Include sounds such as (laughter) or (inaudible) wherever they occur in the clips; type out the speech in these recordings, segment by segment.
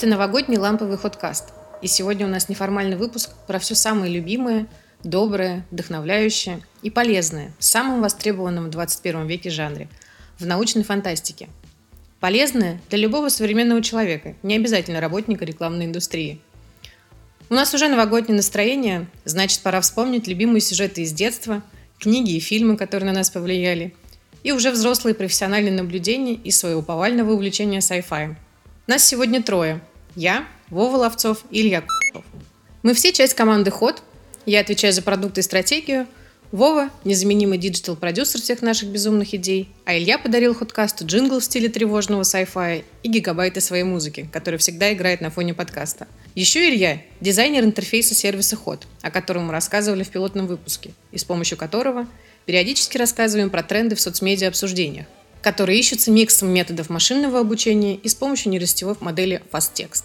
Это новогодний ламповый ходкаст. И сегодня у нас неформальный выпуск про все самое любимое, доброе, вдохновляющее и полезное в самом востребованном в 21 веке жанре – в научной фантастике. Полезное для любого современного человека, не обязательно работника рекламной индустрии. У нас уже новогоднее настроение, значит, пора вспомнить любимые сюжеты из детства, книги и фильмы, которые на нас повлияли, и уже взрослые профессиональные наблюдения из своего повального увлечения sci-fi. Нас сегодня трое. Я, Вова Ловцов Илья Куликов. Мы все часть команды «Ход». Я отвечаю за продукты и стратегию. Вова – незаменимый digital-продюсер всех наших безумных идей. А Илья подарил Ходкасту джингл в стиле тревожного sci-fi и гигабайты своей музыки, которая всегда играет на фоне подкаста. Еще Илья – дизайнер интерфейса сервиса «Ход», о котором мы рассказывали в пилотном выпуске, и с помощью которого периодически рассказываем про тренды в соцмедиа обсуждениях которые ищутся миксом методов машинного обучения и с помощью нейросетевой модели FastText.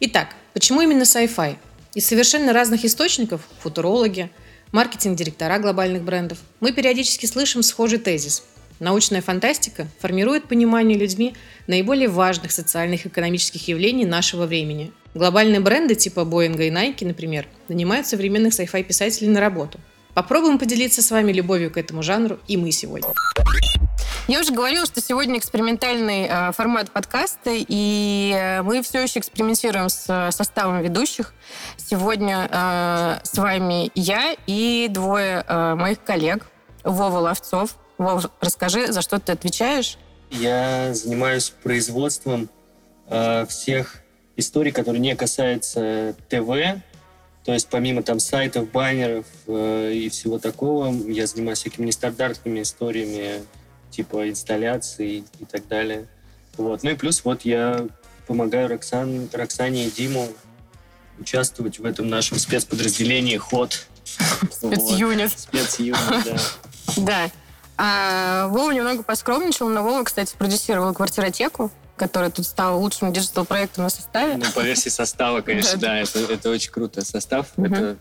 Итак, почему именно Sci-Fi? Из совершенно разных источников – футурологи, маркетинг-директора глобальных брендов – мы периодически слышим схожий тезис. Научная фантастика формирует понимание людьми наиболее важных социальных и экономических явлений нашего времени. Глобальные бренды типа Боинга и Nike, например, нанимают современных sci-fi писателей на работу. Попробуем поделиться с вами любовью к этому жанру и мы сегодня. Я уже говорила, что сегодня экспериментальный э, формат подкаста, и э, мы все еще экспериментируем с э, составом ведущих. Сегодня с вами я и двое моих коллег. Вова Ловцов. Вова, расскажи, за что ты отвечаешь? Я занимаюсь производством всех историй, которые не касаются ТВ, то есть помимо там сайтов, баннеров э, и всего такого, я занимаюсь всякими нестандартными историями типа инсталляций и так далее. Вот. Ну и плюс вот я помогаю Роксан, Роксане и Диму участвовать в этом нашем спецподразделении «Ход». Спецюнит. Спецюнит, да. (laughs) Да. А Вова немного поскромничал, но Вова, кстати, продюсировал «Квартиротеку», которая тут стала лучшим диджитал-проектом на составе. Ну, по версии состава, конечно, (laughs) да, это, это очень круто. Состав — это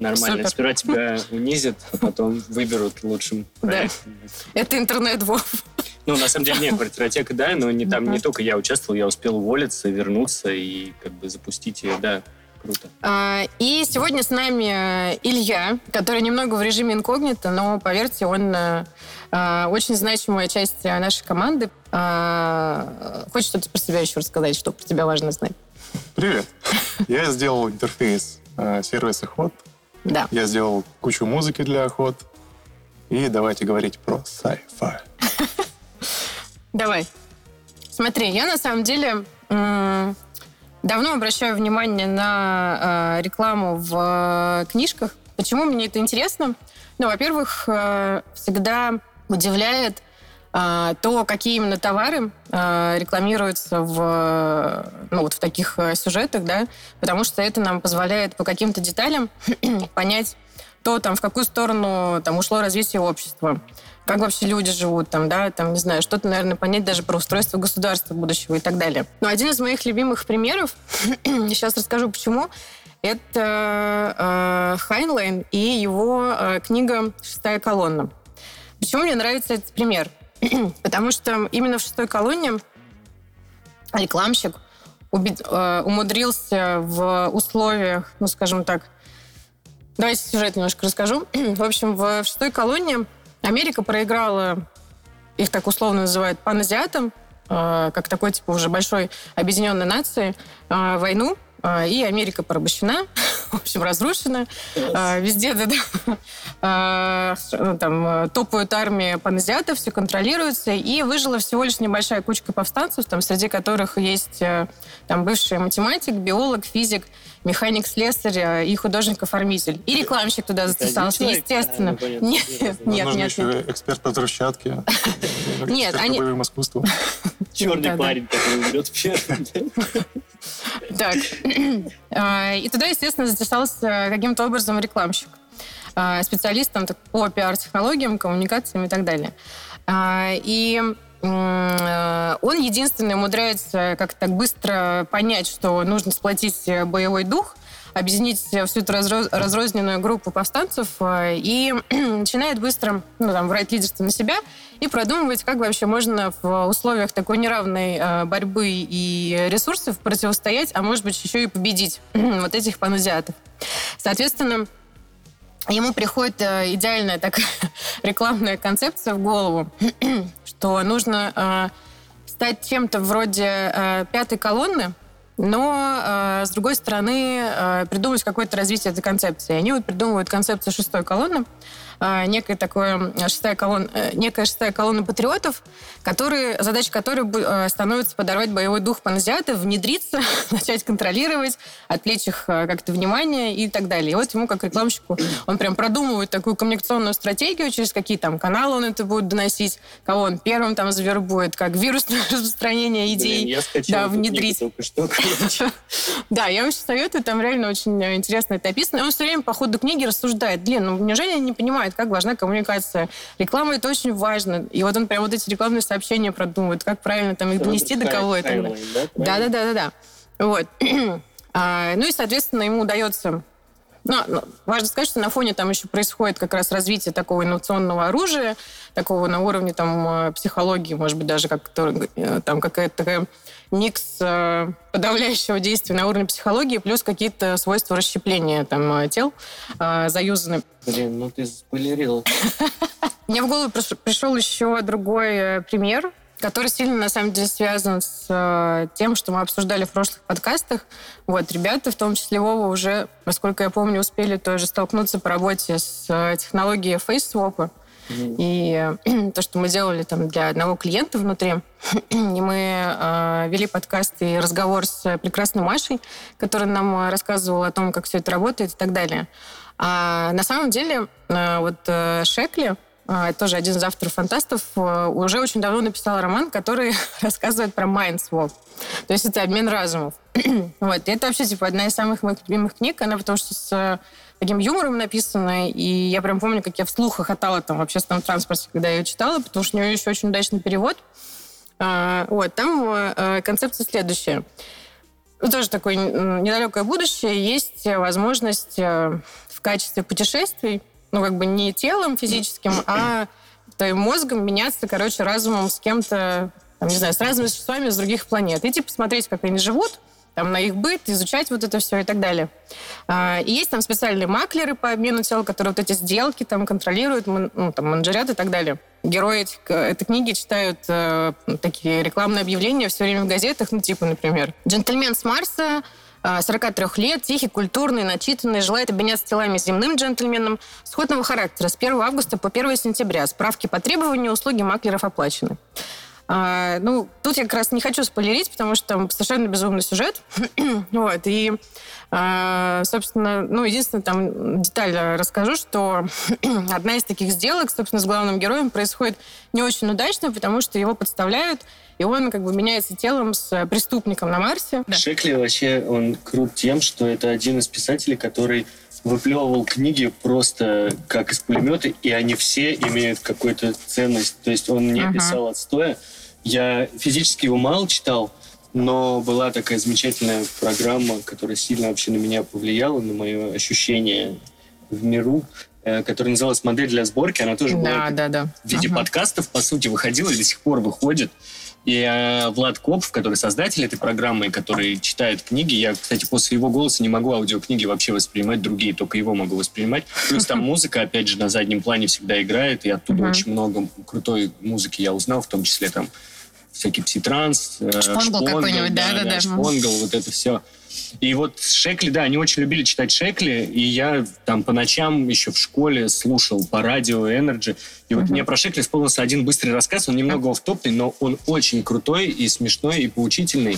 нормально. Супер. Сперва тебя унизят, а потом выберут лучшим проектом. Да. Это интернет, Вов. Ну, на самом деле, нет, квартиротека, да, но не, там не только я участвовал, я успел уволиться, вернуться и как бы запустить ее, да, круто. А, и сегодня с нами э, Илья, который немного в режиме инкогнито, но, поверьте, он а, очень значимая часть нашей команды. А, хочешь что-то про себя еще рассказать, что про тебя важно знать? Привет. Я сделал интерфейс сервиса Hot да. Я сделал кучу музыки для охот. И давайте говорить про sci-fi. (laughs) Давай. Смотри, я на самом деле давно обращаю внимание на э, рекламу в э, книжках. Почему мне это интересно? Ну, во-первых, э, всегда удивляет то, какие именно товары а, рекламируются в, ну, вот в таких э, сюжетах, да, потому что это нам позволяет по каким-то деталям (clears throat) понять то, там, в какую сторону там, ушло развитие общества, как вообще люди живут, там, да, там, не знаю, что-то, наверное, понять даже про устройство государства будущего и так далее. Но один из моих любимых примеров, (clears throat) сейчас расскажу почему, это э, Хайнлайн и его э, книга «Шестая колонна». Почему мне нравится этот пример? (clears throat) Потому что именно в шестой колонне рекламщик э, умудрился в условиях, ну, скажем так, давайте сюжет немножко расскажу. (clears throat) В общем, в шестой колонне Америка проиграла, их так условно называют, паназиатам, э, как такой, типа, уже большой объединенной нации, э, войну, и Америка порабощена, (laughs) в общем, разрушена. Yes. Везде да, да, а, ну, там, топают армии паназиатов, все контролируется, и выжила всего лишь небольшая кучка повстанцев, там, среди которых есть э, там, бывший математик, биолог, физик, механик, слесарь э, и художник-оформитель. И рекламщик туда затесался, естественно. (laughs) А, ну, нет, нет, нет. еще эксперт по взрывчатке. (laughs) Нет, они... по искусству. (laughs) Черный парень, который берет первым. Так. (clears throat) А, и туда, естественно, затесался каким-то образом рекламщик. А, специалистом по пиар-технологиям, коммуникациям и так далее. А, и он единственный умудряется как-то быстро понять, что нужно сплотить боевой дух, объединить всю эту разро- разрозненную группу повстанцев э, и (clears throat) начинает быстро ну, там, брать лидерство на себя и продумывать, как вообще можно в условиях такой неравной э, борьбы и ресурсов противостоять, а может быть еще и победить (clears throat) вот этих паназиатов. Соответственно, ему приходит э, идеальная такая (laughs) рекламная концепция в голову, (clears throat) что нужно э, стать чем-то вроде э, пятой колонны, но, э, с другой стороны, придумать какое-то развитие этой концепции. Они вот придумывают концепцию шестой колонны, э, некая такое шестая колонна, э, некая шестая колонна патриотов, которые, задача которой э, становится подорвать боевой дух паназиатов, внедриться, (laughs) начать контролировать, отвлечь их э, как-то внимание и так далее. И вот ему, как рекламщику, он прям продумывает такую коммуникационную стратегию, через какие там каналы он это будет доносить, кого он первым там завербует, как вирусное (laughs) распространение идей Блин, я скачал да, внедрить. только что. (laughs) Да, я очень советую, там реально очень э, интересно это описано. И он все время по ходу книги рассуждает, блин, ну неужели они не понимают, как важна коммуникация? Реклама это очень важно. И вот он прям вот эти рекламные сообщения продумывает, как правильно там их донести до кого это. Да? Да, да, да, да. Вот. (clears throat) А, ну и, соответственно, ему удается ну, ну, важно сказать, что на фоне там еще происходит как раз развитие такого инновационного оружия, такого на уровне там э, психологии, может быть, даже как э, там какая-то такая микс э, подавляющего действия на уровне психологии, плюс какие-то свойства расщепления там э, тел э, заюзаны. Блин, ну ты спойлерила. (laughs) Мне в голову приш- пришел еще другой э, пример, который сильно, на самом деле, связан с э, тем, что мы обсуждали в прошлых подкастах. Вот, ребята, в том числе Вова, уже, насколько я помню, успели тоже столкнуться по работе с э, технологией фейс-свопа. И э, (clears throat) то, что мы делали там для одного клиента внутри, (clears throat) и мы э, вели подкаст и разговор с прекрасной Машей, которая нам э, рассказывала о том, как все это работает и так далее. А на самом деле э, вот э, Шекли, тоже один из авторов фантастов, э, уже очень давно написал роман, который (laughs) рассказывает про swap. То есть это обмен разумов. (clears throat) вот. И это вообще типа одна из самых моих любимых книг, она потому что с э, таким юмором написана, и я прям помню, как я вслух хохотала там в общественном транспорте, когда я ее читала, потому что у нее еще очень удачный перевод. А, вот, там э, концепция следующая. Ну, тоже такое недалекое будущее. Есть возможность в качестве путешествий, ну, как бы не телом физическим, а твоим мозгом меняться, короче, разумом с кем-то, там, не знаю, с разными существами с других планет. И, типа, смотреть, как они живут, там, на их быт, изучать вот это все и так далее. А, и есть там специальные маклеры по обмену тел, которые вот эти сделки там контролируют, ну, там, менеджерят и так далее. Герои этих- этой книги читают э, такие рекламные объявления все время в газетах, ну, типа, например, «Джентльмен с Марса», 43 лет, тихий, культурный, начитанный, желает обменяться телами земным джентльменом сходного характера с 1 августа по 1 сентября. Справки по требованию, услуги маклеров оплачены. А, ну, тут я как раз не хочу спойлерить, потому что там совершенно безумный сюжет. (clears throat) вот, и, а, собственно, ну, единственное, там деталь расскажу, что (clears throat) одна из таких сделок, собственно, с главным героем происходит не очень удачно, потому что его подставляют, и он как бы меняется телом с преступником на Марсе. Шекли вообще, он крут тем, что это один из писателей, который выплевывал книги просто как из пулемета, и они все имеют какую-то ценность. То есть он не Ага. писал отстоя. Я физически его мало читал, но была такая замечательная программа, которая сильно вообще на меня повлияла, на мое ощущение в миру, э, которая называлась «Модель для сборки». Она тоже была Да, да, да. в виде Ага. подкастов, по сути, выходила и до сих пор выходит. И э, Влад Копф, который создатель этой программы, который читает книги, я, кстати, после его голоса не могу аудиокниги вообще воспринимать, другие только его могу воспринимать. Плюс там (laughs) музыка, опять же, на заднем плане всегда играет, и оттуда очень много крутой музыки я узнал, в том числе там всякий пситранс, э, Шпонгл шпонгл, какой-нибудь, да-да-да. шпонгл, вот это все. И вот Шекли, да, они очень любили читать Шекли, и я там по ночам еще в школе слушал по радио Energy. И вот Мгм. мне про Шекли вспомнился один быстрый рассказ, он немного офтопный, но он очень крутой и смешной, и поучительный,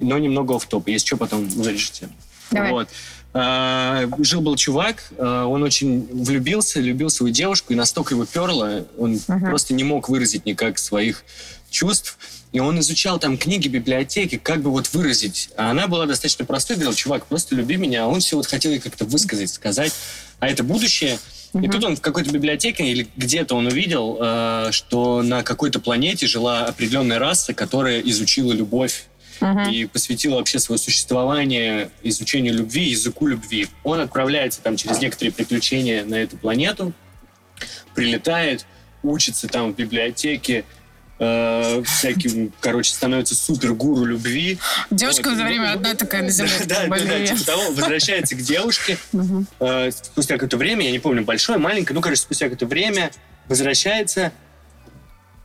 но немного офтоп. Если что, потом вырежете. Давай. Вот. А, Жил-был чувак, а, он очень влюбился, любил свою девушку, и настолько его перло, он Мгм. просто не мог выразить никак своих чувств. И он изучал там книги, библиотеки, как бы вот выразить. А она была достаточно простой, говорил, чувак, просто люби меня. А он все вот хотел ей как-то высказать, сказать. А это будущее. И Мгм. тут он в какой-то библиотеке или где-то он увидел, э, что на какой-то планете жила определенная раса, которая изучила любовь. Мгм. и посвятил вообще свое существование изучению любви, языку любви. Он отправляется там через некоторые приключения на эту планету, прилетает, учится там в библиотеке, э, всяким, короче, становится супер-гуру любви. Девушка Вот. за время одна такая на земле. (laughs) Да, да, да, типа того, возвращается к девушке, э, спустя какое-то время, я не помню, большое, маленькое, ну, короче, спустя какое-то время возвращается,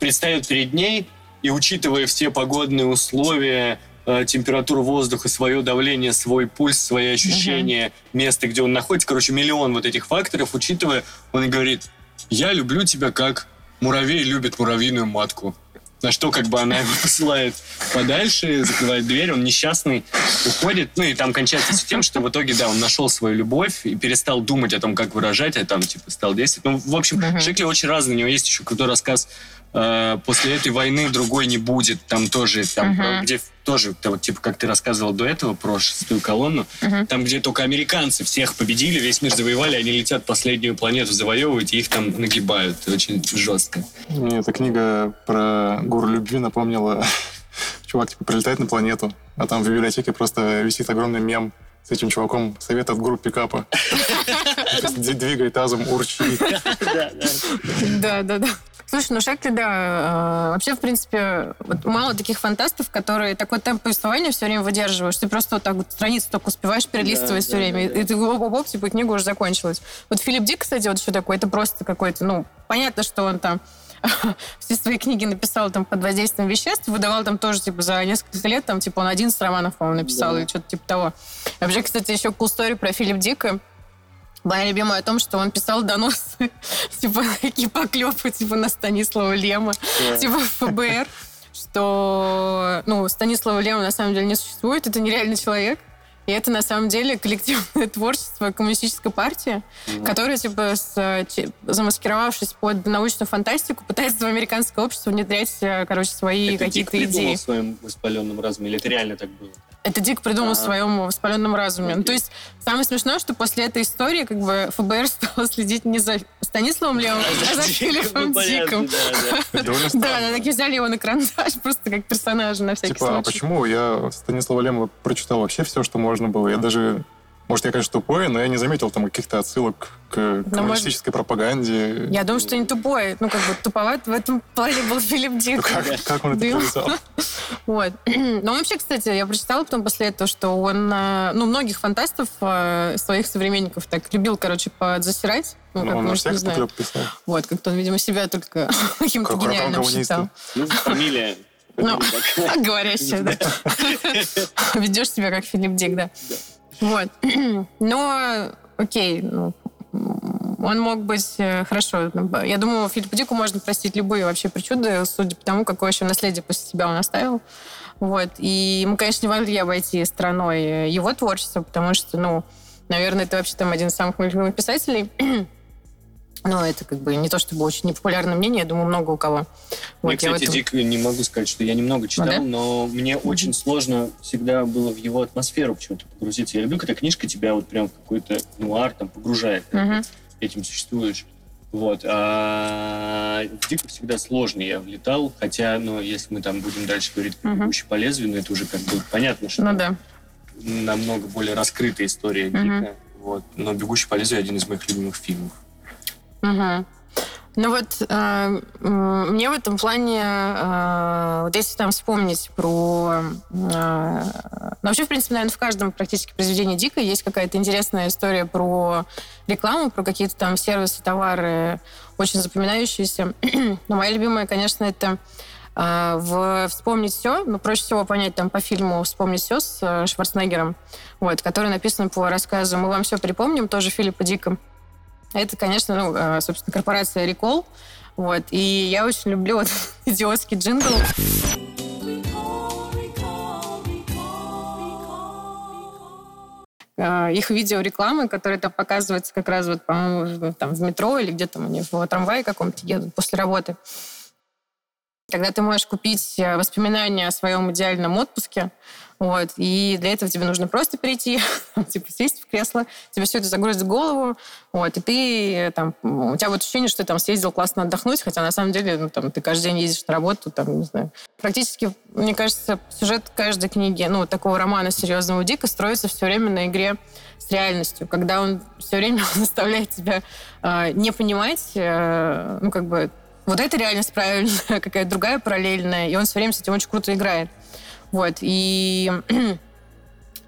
предстает перед ней, и учитывая все погодные условия, э, температуру воздуха, свое давление, свой пульс, свои ощущения, место, где он находится, короче, миллион вот этих факторов, учитывая, он и говорит, я люблю тебя как муравей любит муравьиную матку. На что как бы она его (laughs) посылает подальше, закрывает дверь, он несчастный, уходит. Ну и там кончается все тем, что в итоге, да, он нашел свою любовь и перестал думать о том, как выражать, а там типа стал действовать. Ну, в общем, Мгм. Шекли очень разный. У него есть еще крутой рассказ э, «После этой войны другой не будет». Там тоже, там, про- где тоже, типа, как ты рассказывал до этого про шестую колонну, Мгм. там, где только американцы всех победили, весь мир завоевали, они летят последнюю планету завоевывать, и их там нагибают. Очень жестко. Мне эта книга про гуру любви напомнила... (laughs) Чувак, типа, прилетает на планету, а там в библиотеке просто висит огромный мем с этим чуваком. Совет от гуру пикапа. (laughs) (laughs) Двигай тазом, урчи. Да, да, да. Слушай, ну Шекли, да, э, вообще, в принципе, вот мало таких фантастов, которые такой темп повествования все время выдерживаешь. Ты просто вот так вот страницы только успеваешь перелистывать Да, все да, время, да, да. и ты оп-оп, типа, книга уже закончилась. Вот Филипп Дик, кстати, вот еще такой, это просто какой-то, ну, понятно, что он там (laughs) все свои книги написал там под воздействием веществ, выдавал там тоже, типа, за несколько лет, там, типа, он 11 романов, по-моему, написал, Да. или что-то типа того. Вообще, кстати, еще cool story про Филипп Дика. Моя любимая о том, что он писал доносы, (laughs) типа, такие поклепы, типа, на Станислава Лема, типа, ФБР, что, ну, Станислава Лема на самом деле не существует, это нереальный человек, и это на самом деле коллективное (laughs) творчество коммунистической партии, которая, типа, с, замаскировавшись под научную фантастику, пытается в американское общество внедрять, э, короче, свои Это какие-то идеи. в своем воспаленном разуме, или это реально так было? Это Дик придумал в своем воспаленном разуме. Ну, то есть самое смешное, что после этой истории как бы ФБР (laughs) стало следить не за Станиславом Левым, а за Филиппом Ну, понятно, Диком. да, (laughs) такие взяли его на карандаш (laughs) просто как персонажа на всякий Типа, а случай. почему? Я Станислава Лемова прочитал вообще все, что можно было. Я даже... Может, я, конечно, тупой, но я не заметил там каких-то отсылок к коммунистической пропаганде. Я думаю, что не тупой. Ну, как бы туповат в этом плане был Филипп Ну, Дик. Как, (laughs) как он это повязал? (laughs) Вот. (clears throat) Но вообще, кстати, я прочитала потом после этого, что он, э, ну, многих фантастов э, своих современников так любил, короче, подзасирать. Ну, Ну, как, он на может, не всех знаю. поклеп писал. Вот, как-то он, видимо, себя только (laughs) каким-то гениальным считал. Ну, фамилия. Ну, Так. говорящая, да. Ведешь себя как Филипп Дик, да. Вот. (clears throat) Но, окей, ну, он мог быть э, хорошо. Я думаю, Филиппу Дику можно простить любые вообще причуды, судя по тому, какое еще наследие после себя он оставил. Вот. И мы, конечно, не могли обойти стороной э, его творчество, потому что, ну, наверное, это вообще там один из самых любимых писателей. (clears throat) Но это как бы не то чтобы очень непопулярное мнение, я думаю, много у кого. Вот, я кстати, этом- Дик не могу сказать, что я немного читал, да? но мне очень сложно всегда было в его атмосферу почему-то погрузиться. Я люблю, когда книжка тебя вот прям в какой-то нуар там погружает. Мгм. Этим существуешь. Вот. А в Дика всегда сложно я влетал, хотя, ну, если мы там будем дальше говорить про. «Бегущий по лезвию», ну, это уже как бы понятно, что Ну да. намного более раскрытая история Мгм. Дика. Вот. Но «Бегущий по лезвию» один из моих любимых фильмов. Мгм. Ну вот э, мне в этом плане, э, вот если там вспомнить про... э, ну, вообще, в принципе, наверное, в каждом практически произведении Дика есть какая-то интересная история про рекламу, про какие-то там сервисы, товары, очень запоминающиеся. (clears throat) Но моя любимая, конечно, это э, в «Вспомнить все», ну, проще всего понять там по фильму «Вспомнить все» с э, Шварценеггером, вот, который написан по рассказу «Мы вам все припомним», тоже Филиппа Дика. Это, конечно, ну, э, собственно, корпорация Recall. Вот. И я очень люблю вот (laughs) идиотский джингл. Э, Их видеорекламы, которые там показываются как раз вот, по-моему, там в метро или где-то они в трамвае каком-то едут после работы. когда ты можешь купить э, воспоминания о своем идеальном отпуске, вот, и для этого тебе нужно просто перейти, (laughs) типа сесть в кресло, тебе все это загрузит в голову, вот, и ты там, у тебя вот ощущение, что ты там съездил классно отдохнуть, хотя на самом деле, ну, там, ты каждый день ездишь на работу, там, не знаю. Практически, мне кажется, сюжет каждой книги, ну, такого романа серьезного Дика строится все время на игре с реальностью, когда он все время (laughs) заставляет тебя э, не понимать, э, ну, как бы, вот эта реальность правильная, (laughs) какая-то другая параллельная, и он все время с этим очень круто играет. Вот, и (clears throat)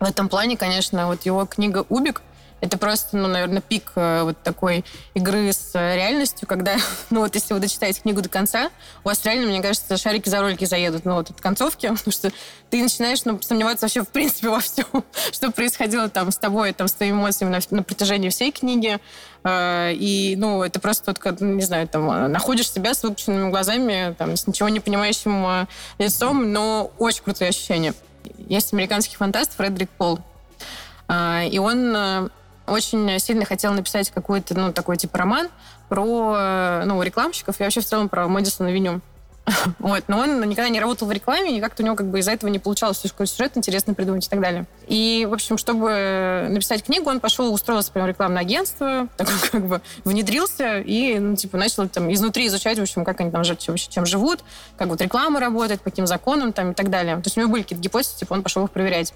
в этом плане, конечно, вот его книга «Убик», это просто, ну, наверное, пик э, вот такой игры с реальностью, когда, (laughs) ну, вот если вы дочитаете книгу до конца, у вас реально, мне кажется, шарики за ролики заедут, ну, вот от концовки, (laughs) потому что ты начинаешь, ну, сомневаться вообще, в принципе, (laughs) во всем, что происходило там с тобой, там, с твоими эмоциями на, на протяжении всей книги. Э, и, ну, это просто, вот, не знаю, там, находишь себя с выпущенными глазами, там, с ничего не понимающим э, лицом, но очень крутые ощущения. Есть американский фантаст Фредерик Пол, и он очень сильно хотела написать какой-то, ну, такой типа роман про, ну, рекламщиков и вообще в целом про Мэдисон Авеню. (laughs) Вот. Но он никогда не работал в рекламе, и как-то у него как бы из-за этого не получалось какой сюжет интересно придумать и так далее. И, в общем, чтобы написать книгу, он пошел, устроился прямо в рекламное агентство, (laughs) так как бы внедрился и, ну, типа, начал там изнутри изучать, в общем, как они там чем, чем живут, как вот реклама работает, по каким законам там и так далее. То есть у него были какие-то гипотезы, типа, он пошел их проверять.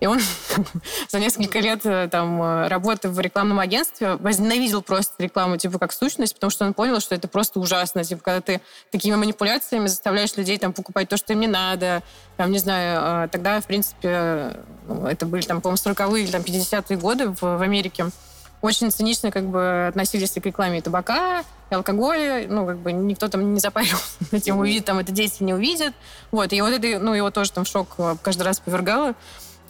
И он (laughs) за несколько лет э, там э, работы в рекламном агентстве возненавидел просто рекламу типа как сущность, потому что он понял, что это просто ужасно. Типа, когда ты такими манипуляциями заставляешь людей там покупать то, что им не надо, там, не знаю, э, тогда, в принципе, ну, это были там, по-моему, 40-е или там 50-е годы в, в Америке очень цинично как бы относились к рекламе и табака, и алкоголя. Ну, как бы никто там не запарился (laughs) этим, увидит, там это дети не увидят. Вот, и вот это, ну, его тоже там в шок каждый раз повергало.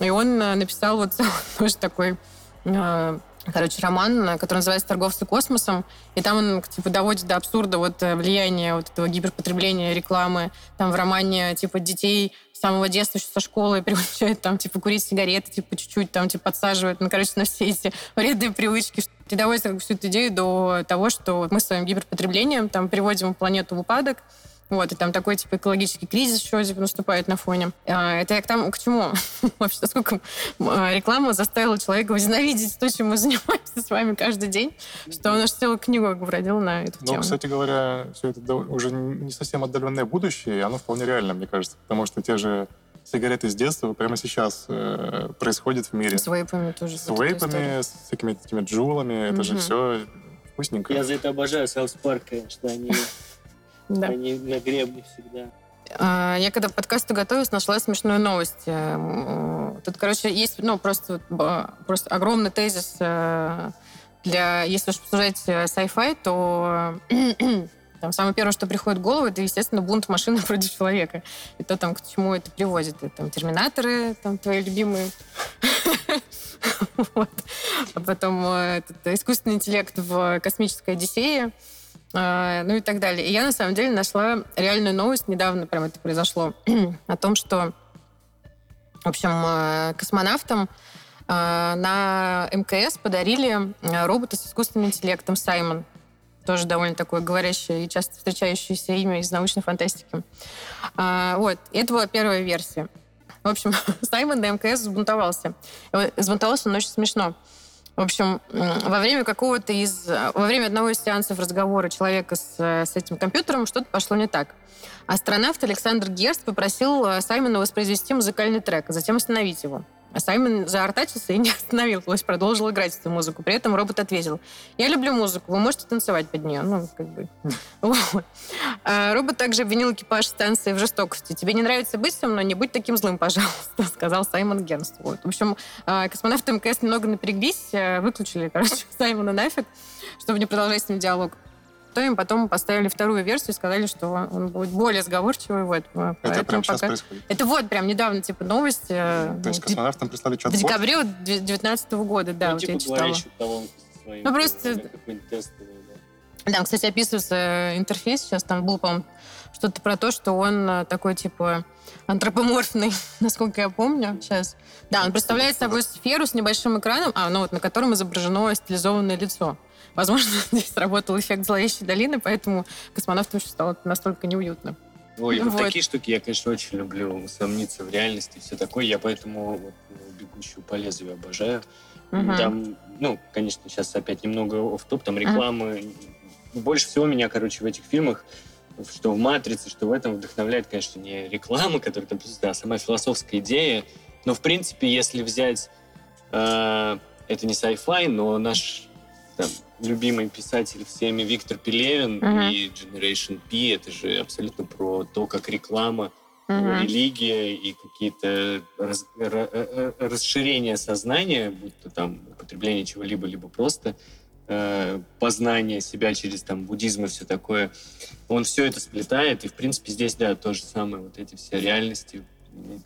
И он э, написал вот (laughs) тоже такой э, короче, роман, который называется «Торговцы космосом», и там он, типа, доводит до абсурда вот э, влияние вот этого гиперпотребления рекламы. Там в романе, типа, детей с самого детства еще со школы (laughs) приучают, там, типа, курить сигареты, типа, чуть-чуть, там, типа, подсаживают, ну, короче, на все эти вредные привычки. И доводит как, всю эту идею до того, что мы своим гиперпотреблением, там, приводим планету в упадок, вот, и там такой, типа, экологический кризис еще типа, наступает на фоне. А, это я к тому, к чему? (laughs) Вообще, насколько а, реклама заставила человека возненавидеть то, чем мы (laughs) занимаемся с вами каждый день, что он аж целую книгу как бы родил на эту ну, тему. кстати говоря, все это уже не совсем отдаленное будущее, и оно вполне реально, мне кажется, потому что те же сигареты с детства прямо сейчас э, происходят в мире. С вейпами тоже. С вейпами, с всякими такими джулами, это же все вкусненько. Я за это обожаю South Park, конечно, они да. Они на гребне всегда. А, я когда к подкасту готовилась, нашла смешную новость. Э, тут, короче, есть ну, просто, просто огромный тезис э, для... Если уж обсуждать э, sci-fi, то (clears throat) там самое первое, что приходит в голову, это, естественно, бунт машины (laughs) против человека. И то, там, к чему это приводит. Там, терминаторы, там, твои любимые. (laughs) А потом искусственный интеллект в космической Одиссее. А, ну и так далее. И я, на самом деле, нашла реальную новость, недавно прям это произошло, (clears throat) о том, что, в общем, э, космонавтам э, на МКС подарили э, робота с искусственным интеллектом Саймон. Тоже довольно такое говорящее и часто встречающееся имя из научной фантастики. А, вот. Это была первая версия. В общем, (laughs) Саймон на МКС взбунтовался. Взбунтовался он очень смешно. В общем, во время какого-то из... Во время одного из сеансов разговора человека с, с этим компьютером что-то пошло не так. Астронавт Александр Герст попросил э, Саймона воспроизвести музыкальный трек, а затем остановить его. А Саймон заортачился и не (laughs) остановил, то есть продолжил играть эту музыку. При этом робот ответил, я люблю музыку, вы можете танцевать под нее. Ну, как бы. (laughs) А робот также обвинил экипаж станции в жестокости. Тебе не нравится быть со мной, не будь таким злым, пожалуйста, (laughs) сказал Саймон Гернст. Вот. В общем, а, космонавты МКС немного напряглись, выключили, короче, Саймона нафиг, чтобы не продолжать с ним диалог то им потом поставили вторую версию и сказали, что он будет более сговорчивый. Вот. Это прямо пока... сейчас происходит? Это вот прям недавно, типа, новость. Э, то есть космонавтам прислали что-то В декабре 2019 года, да, ну, вот типа я читала. Своим, ну, просто... Да, кстати, описывается интерфейс сейчас, там был, по-моему, что-то про то, что он э, такой, типа, антропоморфный, (laughs) насколько я помню сейчас. Да, он представляет собой сферу с небольшим экраном, а, ну вот, на котором изображено стилизованное лицо. Возможно, (laughs) здесь сработал эффект зловещей долины, поэтому космонавтам стало настолько неуютно. Ой, вот Вот. такие штуки я, конечно, очень люблю. Усомниться в реальности и все такое. Я поэтому вот, ну, «Бегущую по лезвию» обожаю. Мгм. Там, ну, конечно, сейчас опять немного оф топ там рекламы. Больше всего меня, короче, в этих фильмах, что в «Матрице», что в этом вдохновляет, конечно, не реклама, которая там присутствует, а сама философская идея. Но, в принципе, если взять... э, это не sci-fi, но наш там, любимый писатель всеми Виктор Пелевин Мгм. и Generation P, это же абсолютно про то, как реклама Мгм. религия и какие-то раз- ра- э, э, расширения сознания, будь то там употребление чего-либо, либо просто э, познание себя через там буддизм и все такое, он все это сплетает, и в принципе здесь, да, то же самое, вот эти все реальности,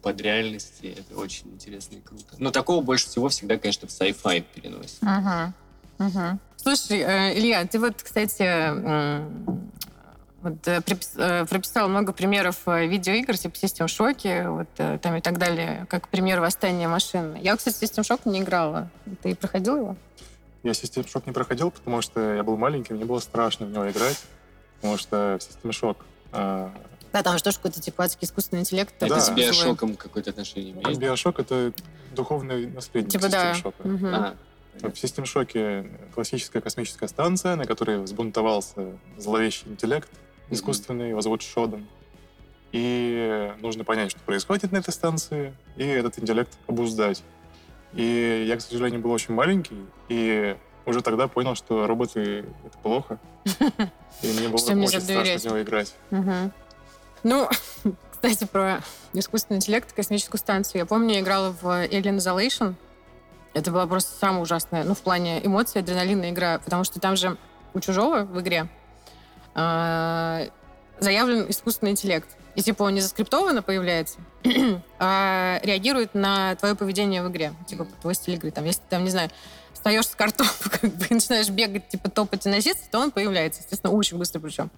подреальности, это очень интересно и круто. Но такого больше всего всегда, конечно, в sci-fi переносит. Мгм. Мгм. Слушай, э, Илья, ты вот, кстати, вот, э, э, прописал много примеров видеоигр, типа System Shock, вот там и так далее, как пример восстания машин. Я, кстати, System Shock не играла. Ты проходил его? Я System Shock не проходил, потому что я был маленький, мне было страшно в него играть, потому что System Shock Да, там же тоже какой-то типа адский искусственный интеллект. Это Да. с такой живой. биошоком какое-то отношение имеет? Bioshock — это духовный наследник Типа System да. Shock. Мгм. А, В System Shock классическая космическая станция, на которой взбунтовался зловещий интеллект искусственный, его зовут Шодан. И нужно понять, что происходит на этой станции, и этот интеллект обуздать. И я, к сожалению, был очень маленький, и уже тогда понял, что роботы — это плохо. И мне было очень страшно в него играть. Ну, (laughs) кстати, про искусственный интеллект и космическую станцию. Я помню, я играла в Alien Isolation. Это была просто самая ужасная, ну, в плане эмоций, адреналина игра, потому что там же у чужого в игре а, заявлен искусственный интеллект. И типа он не заскриптованно появляется, (clears throat) а реагирует на твое поведение в игре. Типа твой стиль игры. Там, если там, не знаю, встаешь с картоп, (laughs) как бы, и начинаешь бегать, типа, топать и носиться, то он появляется, естественно, очень быстро причем.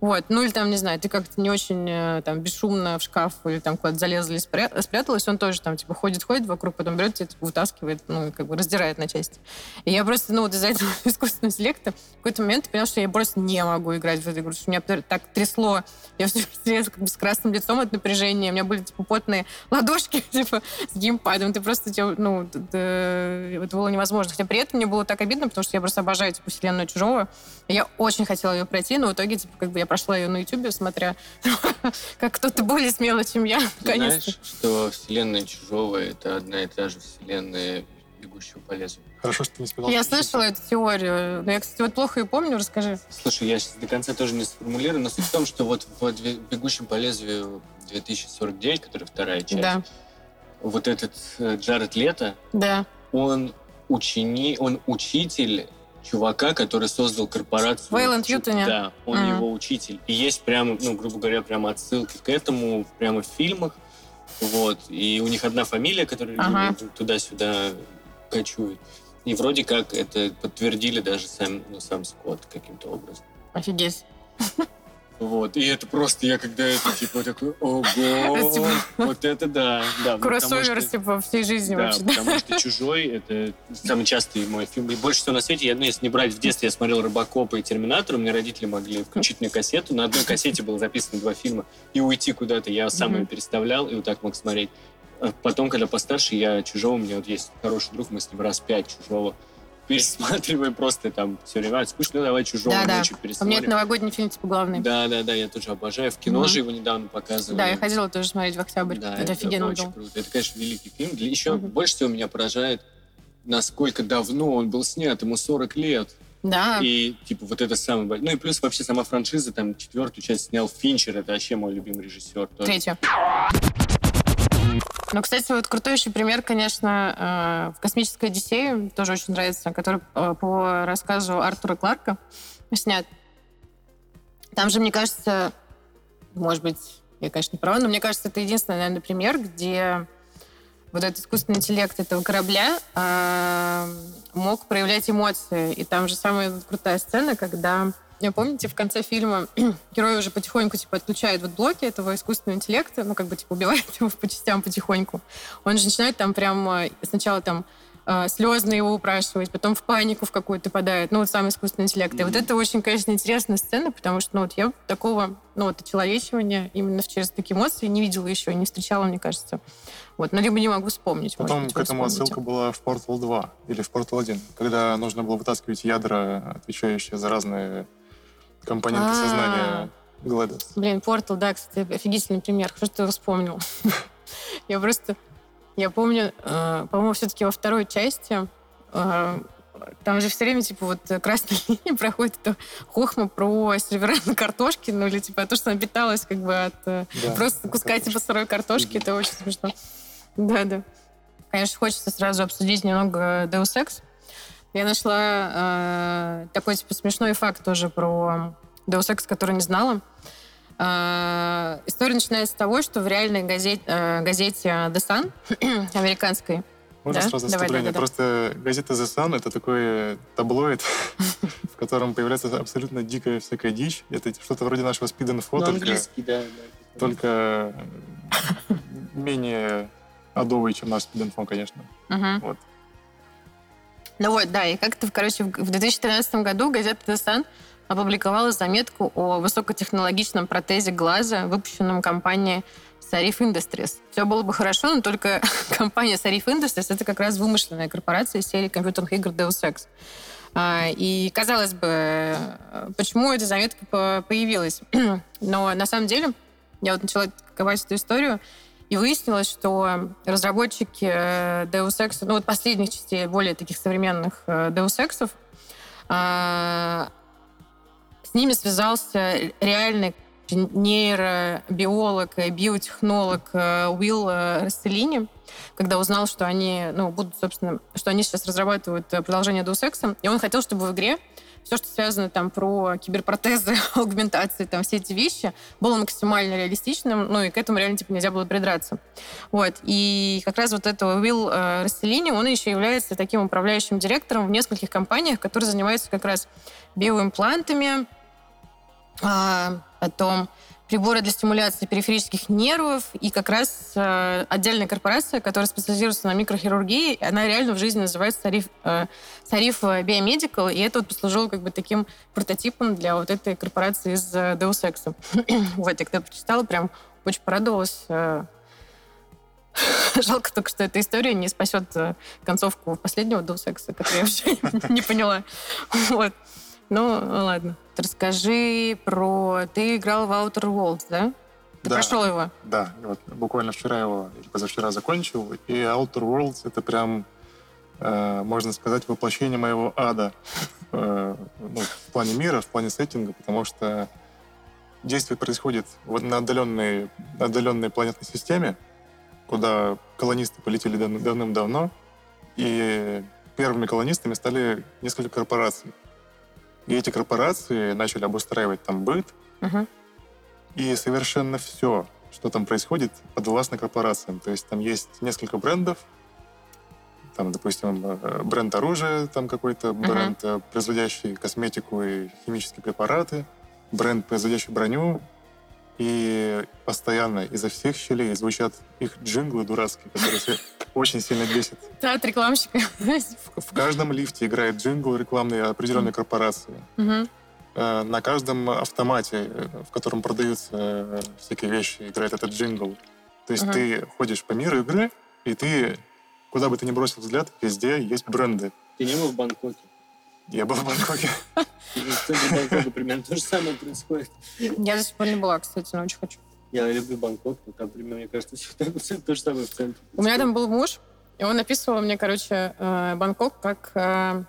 Вот. Ну, или там, не знаю, ты как-то не очень э, там бесшумно в шкаф или там куда-то залезла или спря- спряталась, он тоже там, типа, ходит-ходит вокруг, потом берет тебя, типа, вытаскивает, ну, и как бы раздирает на части. И я просто, ну, вот из-за этого (laughs) искусственного интеллекта в какой-то момент поняла, что я просто не могу играть в эту игру, что меня так трясло. Я все время как бы с красным лицом от напряжения, у меня были, типа, потные ладошки, (laughs) типа, с геймпадом. Ты просто, ну, это было невозможно. Хотя при этом мне было так обидно, потому что я просто обожаю, типа, вселенную чужого. И я очень хотела ее пройти, но в итоге, типа, как бы я прошла ее на Ютубе, смотря, (laughs) как кто-то более смело, чем я, знаешь, что вселенная Чужого — это одна и та же вселенная бегущего по лезвию? Хорошо, что ты не сказал. Я слышала эту теорию, но я, кстати, вот плохо ее помню, расскажи. Слушай, я сейчас до конца тоже не сформулирую, но суть в том, что вот в «Две- «Бегущем по лезвию» 2049, которая вторая часть, Да, вот этот э, Джаред Лето, да. он учени, он учитель чувака, который создал корпорацию. Вейланд Ютоне. Да, он Мгм. его учитель. И есть прямо, ну, грубо говоря, прямо отсылки к этому прямо в фильмах. Вот. И у них одна фамилия, которая Ага. туда-сюда кочует. И вроде как это подтвердили даже сам, ну, сам Скотт каким-то образом. Офигеть. (laughs) Вот. И это просто я когда это типа такой, ого, вот это да. да потому Кроссовер, что- типа, всей жизни да, вообще. потому что «Чужой» — это самый частый мой фильм. И больше всего на свете, я, ну, если не брать в детстве, я смотрел «Робокопа» и «Терминатор», у меня родители могли включить мне кассету, на одной кассете было записано два фильма, и уйти куда-то. Я сам ее переставлял и вот так мог смотреть. А Потом, когда постарше, я «Чужого», у меня вот есть хороший друг, мы с ним раз пять «Чужого» пересматриваем просто там все время. «А, Скучно, давай «Чужого» Да-да. ночью У меня это пересмотрим. новогодний фильм, типа, главный. Да, да, да, я тоже обожаю. В кино Мгм. же его недавно показывали. Да, я ходила тоже смотреть в октябрь. Да, это, офигенно очень было. круто. Это, конечно, великий фильм. Для- Еще Мгм. больше всего меня поражает, насколько давно он был снят. Ему 40 лет. Да. И, типа, вот это самый... бо- Ну, и плюс вообще сама франшиза, там, четвертую часть снял Финчер. Это вообще мой любимый режиссер. тоже. Третью. Ну, кстати, вот крутой еще пример, конечно, э, в «Космической Одиссее», тоже очень нравится, который э, по рассказу Артура Кларка снят. Там же, мне кажется, может быть, я, конечно, не права, но мне кажется, это единственный, наверное, пример, где вот этот искусственный интеллект этого корабля э, мог проявлять эмоции. И там же самая крутая сцена, когда помните, в конце фильма (clears throat) герой уже потихоньку типа отключает вот блоки этого искусственного интеллекта, ну как бы типа убивает (laughs) его по частям потихоньку. Он же начинает там прям э, сначала там э, слезно его упрашивать, потом в панику в какую-то падает, ну, вот сам искусственный интеллект. И вот это очень, конечно, интересная сцена, потому что, ну, вот я такого, ну, вот, очеловечивания именно через такие эмоции не видела еще, не встречала, мне кажется. Вот, но либо не могу вспомнить. Потом быть, к этому отсылка была в Portal 2 или в Portal 1, когда нужно было вытаскивать ядра, отвечающие за разные компоненты А. сознания Глэдис. Блин, Портал, да, кстати, офигительный пример. Хорошо, что ты его вспомнил. (laughs) Я просто... Я помню, э, по-моему, все-таки во второй части э, там же все время, типа, вот красной (laughs) линии проходит эта хохма про сервера на картошке, ну, или, типа, то, что она питалась, как бы, от э, Да. просто куска, типа, сырой картошки. Это очень смешно. Да-да. Конечно, хочется сразу обсудить немного Deus Ex. Я нашла э, такой, типа, смешной факт тоже про Deus Ex, который не знала. Э, история начинается с того, что в реальной газете, э, газете The Sun, (clears throat) американской, Можно Да? сразу Давай, вступление? да-да-да. Просто газета The Sun — это такой таблоид, (laughs) в котором появляется абсолютно дикая всякая дичь. Это что-то вроде нашего спид-инфо, Ну, только, английский, да. да. только э, менее адовый, чем наш спид-инфо, конечно. Мгм. Вот. Ну вот, да, и как-то, короче, в в 2013 году газета Sun опубликовала заметку о высокотехнологичном протезе глаза, выпущенном компанией Sarif Industries. Все было бы хорошо, но только (laughs) компания Sarif Industries это как раз вымышленная корпорация из серии компьютерных игр Deus Ex. А, И, казалось бы, почему эта заметка по- появилась? (clears throat) Но на самом деле я вот начала ковать эту историю, и выяснилось, что разработчики э, Deus Ex, ну вот последних частей, более таких современных э, Deus Ex, а, с ними связался реальный нейробиолог и биотехнолог э, Уилл э, Расселини, когда узнал, что они, ну, будут, собственно, что они сейчас разрабатывают э, продолжение Deus Ex, и он хотел, чтобы в игре все, что связано там про киберпротезы, (laughs) аугментации, там все эти вещи, было максимально реалистичным, ну и к этому реально типа нельзя было придраться. Вот. И как раз вот этого Уилл э, Расселини, он еще является таким управляющим директором в нескольких компаниях, которые занимаются как раз биоимплантами, а, потом приборы для стимуляции периферических нервов и как раз э, отдельная корпорация, которая специализируется на микрохирургии, она реально в жизни называется Sarif, э, Sarif Biomedical, и это вот послужило как бы таким прототипом для вот этой корпорации из э, Deus Ex. (coughs) вот, я когда прочитала, прям очень порадовалась. э. (laughs) Жалко только, что эта история не спасет э, концовку последнего Deus Ex, которую я вообще (laughs) не поняла. Вот. Ну, ладно. Расскажи про... Ты играл в Outer Worlds, да? Ты Да. прошел его? Да, вот буквально вчера его, или позавчера закончил, и Outer Worlds — это прям, э, можно сказать, воплощение моего ада э, ну, в плане мира, в плане сеттинга, потому что действие происходит вот на отдаленной, на отдаленной планетной системе, куда колонисты полетели дав- давным-давно, и первыми колонистами стали несколько корпораций. И эти корпорации начали обустраивать там быт, Мгм. и совершенно все, что там происходит, подвластно корпорациям. То есть там есть несколько брендов, там, допустим, э, бренд оружия, там какой-то бренд, э, производящий косметику и химические препараты, бренд, производящий броню, и постоянно изо всех щелей звучат их джинглы дурацкие, которые очень сильно бесят. Да, от рекламщика. В каждом лифте играет джингл рекламной определенной корпорации. Э, на каждом автомате, э, в котором продаются э, всякие вещи, играет этот джингл. То есть ты ходишь по миру игры, и ты, куда бы ты ни бросил взгляд, везде есть бренды. Ты не был в Бангкоке? Я был в Бангкоке. В примерно то же самое происходит. Я до сих пор не была, кстати, но очень хочу. Я люблю Бангкок, но там, примерно, мне кажется, всё то же самое в центре. У меня там был муж, и он описывал мне, короче, э, Бангкок как э,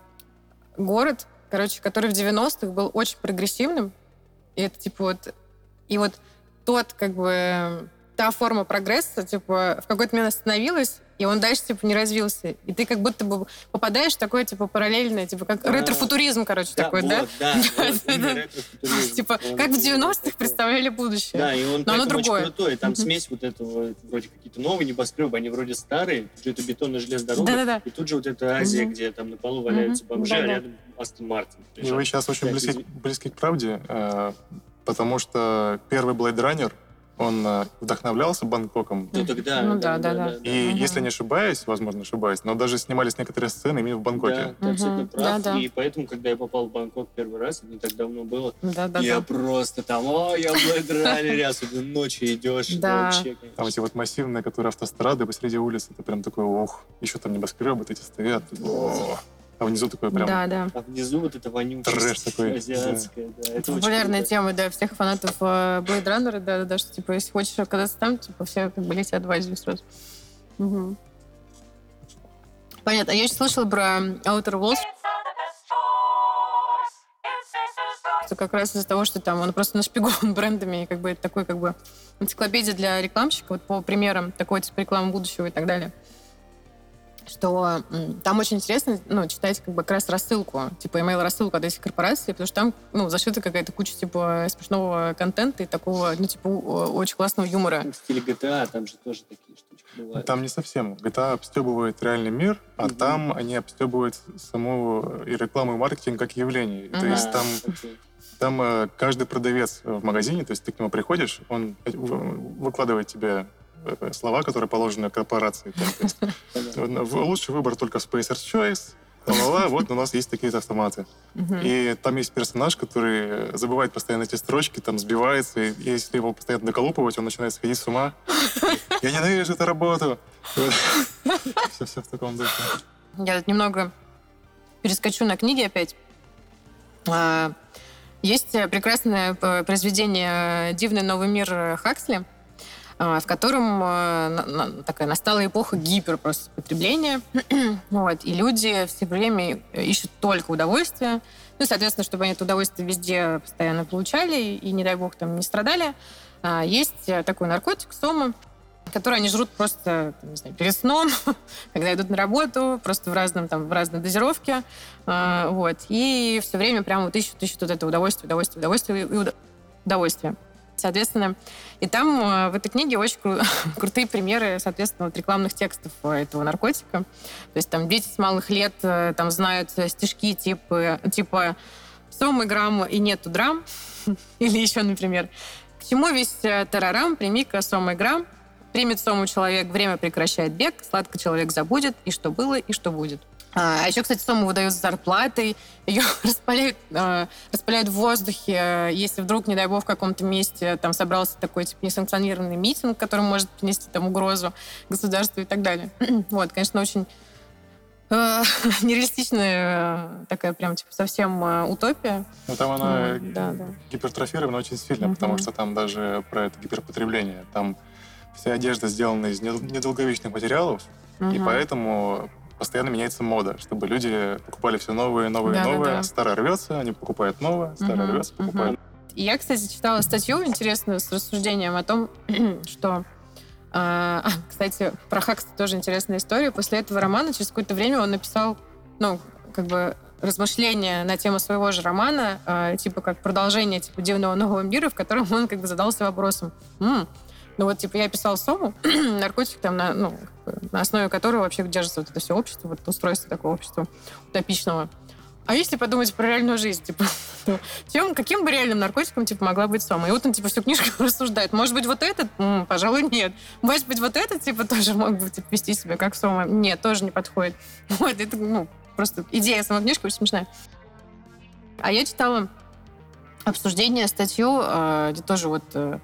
город, короче, который в 90-х был очень прогрессивным. И это, типа, вот... И вот тот, как бы, та форма прогресса, типа, в какой-то момент остановилась, и он дальше, типа, не развился. И ты как будто бы попадаешь в такое, типа, параллельное, типа, как ретрофутуризм, короче, такой, да? вот, да? вот, Да, да. (laughs) ретро-футуризм. Типа, как в именно 90-х такой. представляли будущее. Да, и он Но оно поэтому очень другое. крутой. Там смесь вот этого, вроде какие-то новые небоскребы, они вроде старые, тут же это бетонная железная дорога, и тут же вот эта Азия, где там на полу валяются бомжи, а рядом Астон Мартин. И вы сейчас очень близки к правде, э, потому что первый Blade Runner он э, вдохновлялся Бангкоком. Ну тогда. Ну да, да, да. И Мгм. если не ошибаюсь, возможно, ошибаюсь, но даже снимались некоторые сцены именно в Да, Бангкоке. ты абсолютно Мгм. прав. Да, да. И поэтому, когда я попал в Бангкок первый раз, это не так давно было, Да, да, я да. просто там, о, я Runner, особенно ночью идешь. Да. вообще, Там эти вот массивные, которые автострады посреди улицы, это прям такой, ух, еще там небоскребы вот эти стоят. О. А внизу такой прям Да, да. А внизу вот это вонючее Трэш такой, азиатское, да. это очень Популярная тема, да, всех фанатов э, Blade Runner, да, да, да, что, типа, если хочешь оказаться там, типа, все как бы летят в Азию сразу. Мгм. Понятно. А я еще слышала про Outer Worlds, что как раз из-за того, что там он просто нашпигован (laughs) брендами, и как бы это такой как бы энциклопедия для рекламщика, вот по примерам такой типа рекламы будущего и так далее. Что там очень интересно ну, читать как бы как раз рассылку, типа email рассылку от этих корпораций, потому что там ну, зашита какая-то куча типа смешного контента и такого, ну, типа, у- очень классного юмора. В стиле GTA там же тоже такие штучки бывают. Там не совсем. GTA обстебывает реальный мир, а Мгм. там они обстебывают саму и рекламу, и маркетинг как явление. То Ага. есть там, окей. там э, каждый продавец в магазине, то есть ты к нему приходишь, он э, выкладывает тебе э, слова, которые положены корпорации. Э, (laughs) лучший выбор только Spacer's Choice. ла-ла-ла, (laughs) вот у нас есть такие автоматы. И там есть персонаж, который забывает постоянно эти строчки, там сбивается, и если его постоянно доколупывать, он начинает сходить с ума. (laughs) Я ненавижу эту работу. Все, все в таком духе. Я немного перескочу на книги опять. А, Есть э, прекрасное п- произведение «Дивный новый мир» э, Хаксли, в котором на- такая настала эпоха гипер просто потребления. (clears throat) вот, и люди все время ищут только удовольствие. Ну, соответственно, чтобы они это удовольствие везде постоянно получали и, не дай бог, там не страдали. А, Есть э, такой наркотик, сома, который они жрут просто, не знаю, перед сном, (laughs) когда идут на работу, просто в, разном, там, в разной дозировке. А, вот. И все время прям вот ищут, ищут вот это удовольствие, удовольствие, удовольствие и удовольствие. Соответственно, и там э, в этой книге очень кру- (laughs) крутые примеры, соответственно, вот рекламных текстов этого наркотика. То есть там дети с малых лет э, там знают стишки типа, типа «Сом и грамм и нету драм». (laughs) Или еще, например, «К чему весь э, тарарам, прими-ка сом и грамм, примет сому человек, время прекращает бег, сладко человек забудет, и что было, и что будет». А а еще, кстати, сому выдают с зарплатой, ее (laughs) распаляют, э, распыляют в воздухе, если вдруг, не дай бог, в каком-то месте там собрался такой типа несанкционированный митинг, который может принести там угрозу государству и так далее. (clears throat) вот, конечно, очень (laughs) э, нереалистичная такая прям типа совсем э, утопия. Но там она М, да, да. гипертрофирована очень сильно, потому Мгм. что там даже про это гиперпотребление. Там вся одежда сделана из недол- недолговечных материалов, и Мгм. поэтому постоянно меняется мода, чтобы люди покупали все новые, новые, Да-да-да. новые. Старое рвется, они покупают новое, старое Мгм, рвется, покупают. И я, кстати, читала статью интересную с рассуждением о том, (clears throat) что... а, (laughs) кстати, про Хакста тоже интересная история. После этого романа через какое-то время он написал, ну, как бы размышления на тему своего же романа, а, типа как продолжение типа «Дивного нового мира», в котором он как бы задался вопросом, «М, ну вот, типа, я писал Сому, (clears throat) наркотик там, на, ну, на основе которого вообще держится вот это все общество, вот устройство такого общества утопичного. А если подумать про реальную жизнь, типа, (laughs) чем, каким бы реальным наркотиком, типа, могла быть Сома? И вот он, типа, всю книжку (laughs) рассуждает. Может быть, вот этот? М, пожалуй, нет. Может быть, вот этот, типа, (laughs) тоже мог бы типа, вести себя как Сома? Нет, тоже не подходит. Вот, это, ну, просто идея самой книжки очень смешная. А я читала обсуждение, статью, э, где тоже вот э,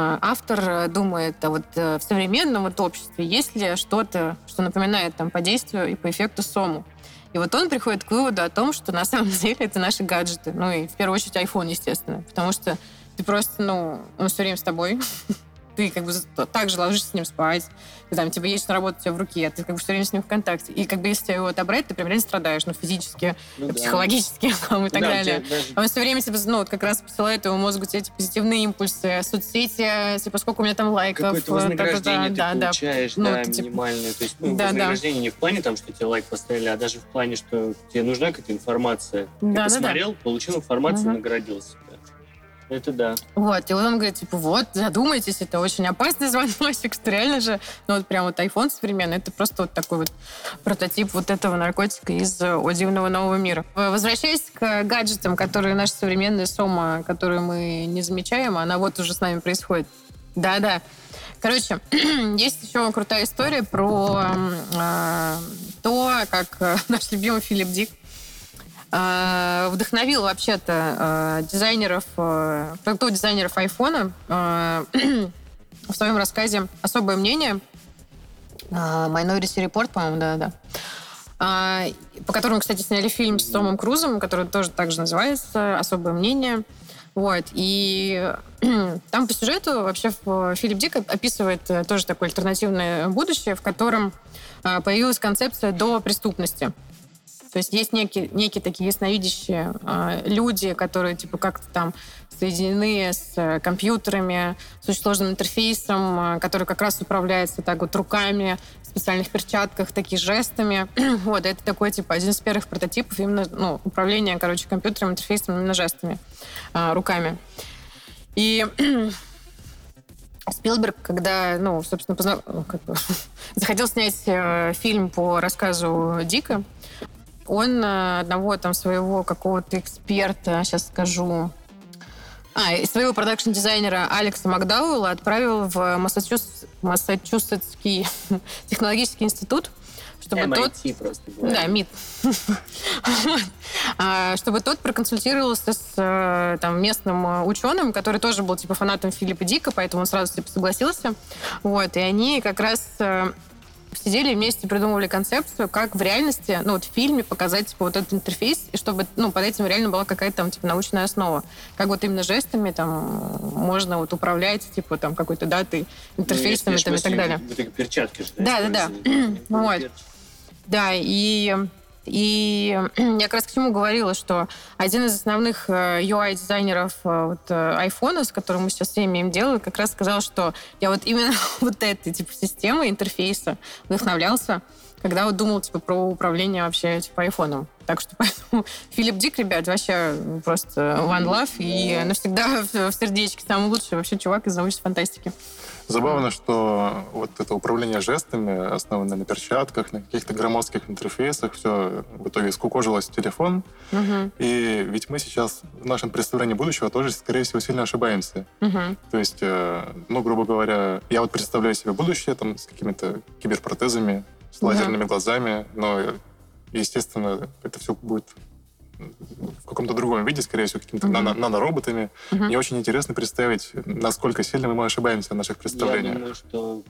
автор э, думает, а вот э, в современном вот обществе есть ли что-то, что напоминает там по действию и по эффекту Сому? И вот он приходит к выводу о том, что на самом (laughs) деле это наши гаджеты. Ну и в первую очередь iPhone, естественно. Потому что ты просто, ну, он все время с тобой. (laughs) Ты как бы за- так же ложишься с ним спать. Ты там, типа, едешь на работу, у тебя в руке, ты как бы все время с ним в контакте. И как бы если тебя его отобрать, ты прям реально страдаешь, ну, физически, Ну да. психологически (laughs) там, и так Да, далее. тебя даже- Он все время тебе, ну, вот как раз посылает его мозгу те эти позитивные импульсы, соцсети, типа, сколько у меня там лайков. Какое-то э, вознаграждение да, ты да, получаешь, Ну, да, ты типа- минимальное. То есть, ну, Да, да. вознаграждение не в плане там, что тебе лайк поставили, а даже в плане, что тебе нужна какая-то информация. Ты Да, да, да. посмотрел, получил информацию, Мгм. наградил себя. Это да. Вот, и он говорит, типа, вот, задумайтесь, это очень опасный (laughs) звоночек, что реально же, ну вот прям вот iPhone современный, это просто вот такой вот прототип вот этого наркотика из э, «О нового мира». В- Возвращаясь к гаджетам, которые наши современные Сома, которые мы не замечаем, она вот уже с нами происходит. Да-да. Короче, (clears throat) есть еще крутая история про э, то, как э, (laughs) наш любимый Филипп Дик э, вдохновил вообще-то э, дизайнеров, э, продуктов-дизайнеров айфона э, (clears throat) в своем рассказе «Особое мнение». Minority Report, по-моему, да-да. А, по которому, кстати, сняли фильм с Томом Крузом, который тоже так же называется «Особое мнение». Вот. И (clears throat) там по сюжету вообще Филипп Дик описывает э, тоже такое альтернативное будущее, в котором а, появилась концепция до преступности. То есть есть некие, некие такие ясновидящие э, люди, которые типа как-то там соединены с э, компьютерами, с очень сложным интерфейсом, э, который как раз управляется так вот руками, в специальных перчатках, такие жестами. (clears throat) вот, это такой типа один из первых прототипов именно ну, управления, короче, компьютером, интерфейсом именно жестами, э, руками. И (clears throat) Спилберг, когда, ну, собственно, позна... Как бы, (laughs) захотел снять э, фильм по рассказу Дика, он э, одного там своего какого-то эксперта, сейчас скажу, а, своего продакшн-дизайнера Алекса Макдауэлла отправил в Массачусетс, Массачусетский (laughs) технологический институт, чтобы MIT тот... просто говоря. Да, МИД. (laughs) А, чтобы тот проконсультировался с э, там, местным э, ученым, который тоже был типа фанатом Филиппа Дика, поэтому он сразу типа согласился. Вот, и они как раз сидели вместе, придумывали концепцию, как в реальности, ну вот в фильме показать типа вот этот интерфейс, и чтобы, ну, под этим реально была какая-то там типа научная основа. Как вот именно жестами там можно вот управлять типа там какой-то датой, интерфейсами Ну, там, и так далее. Перчатки же. Да, да, да. используют. (clears throat) Вот. Да, и, и я как раз к чему говорила, что один из основных э, UI-дизайнеров э, вот, э, айфона, с которым мы сейчас все имеем дело, как раз сказал, что я вот именно (laughs) вот этой типа системой интерфейса вдохновлялся, когда вот думал типа про управление вообще типа айфоном. Так что поэтому (laughs) Филипп Дик, ребят, вообще просто one love и навсегда (laughs) в сердечке самый лучший вообще чувак из научной фантастики. Забавно, что вот это управление жестами, основанное на перчатках, на каких-то громоздких интерфейсах, все в итоге скукожилось в телефон. Мгм, И ведь мы сейчас в нашем представлении будущего тоже, скорее всего, сильно ошибаемся. мгм. То есть, э, ну, грубо говоря, я вот представляю себе будущее там с какими-то киберпротезами, с Да. лазерными глазами, но, естественно, это все будет в каком-то другом виде, скорее всего, какими-то Мгм. нано- нанороботами. Мгм. Мне очень интересно представить, насколько сильно мы ошибаемся в наших Я представлениях. думаю, что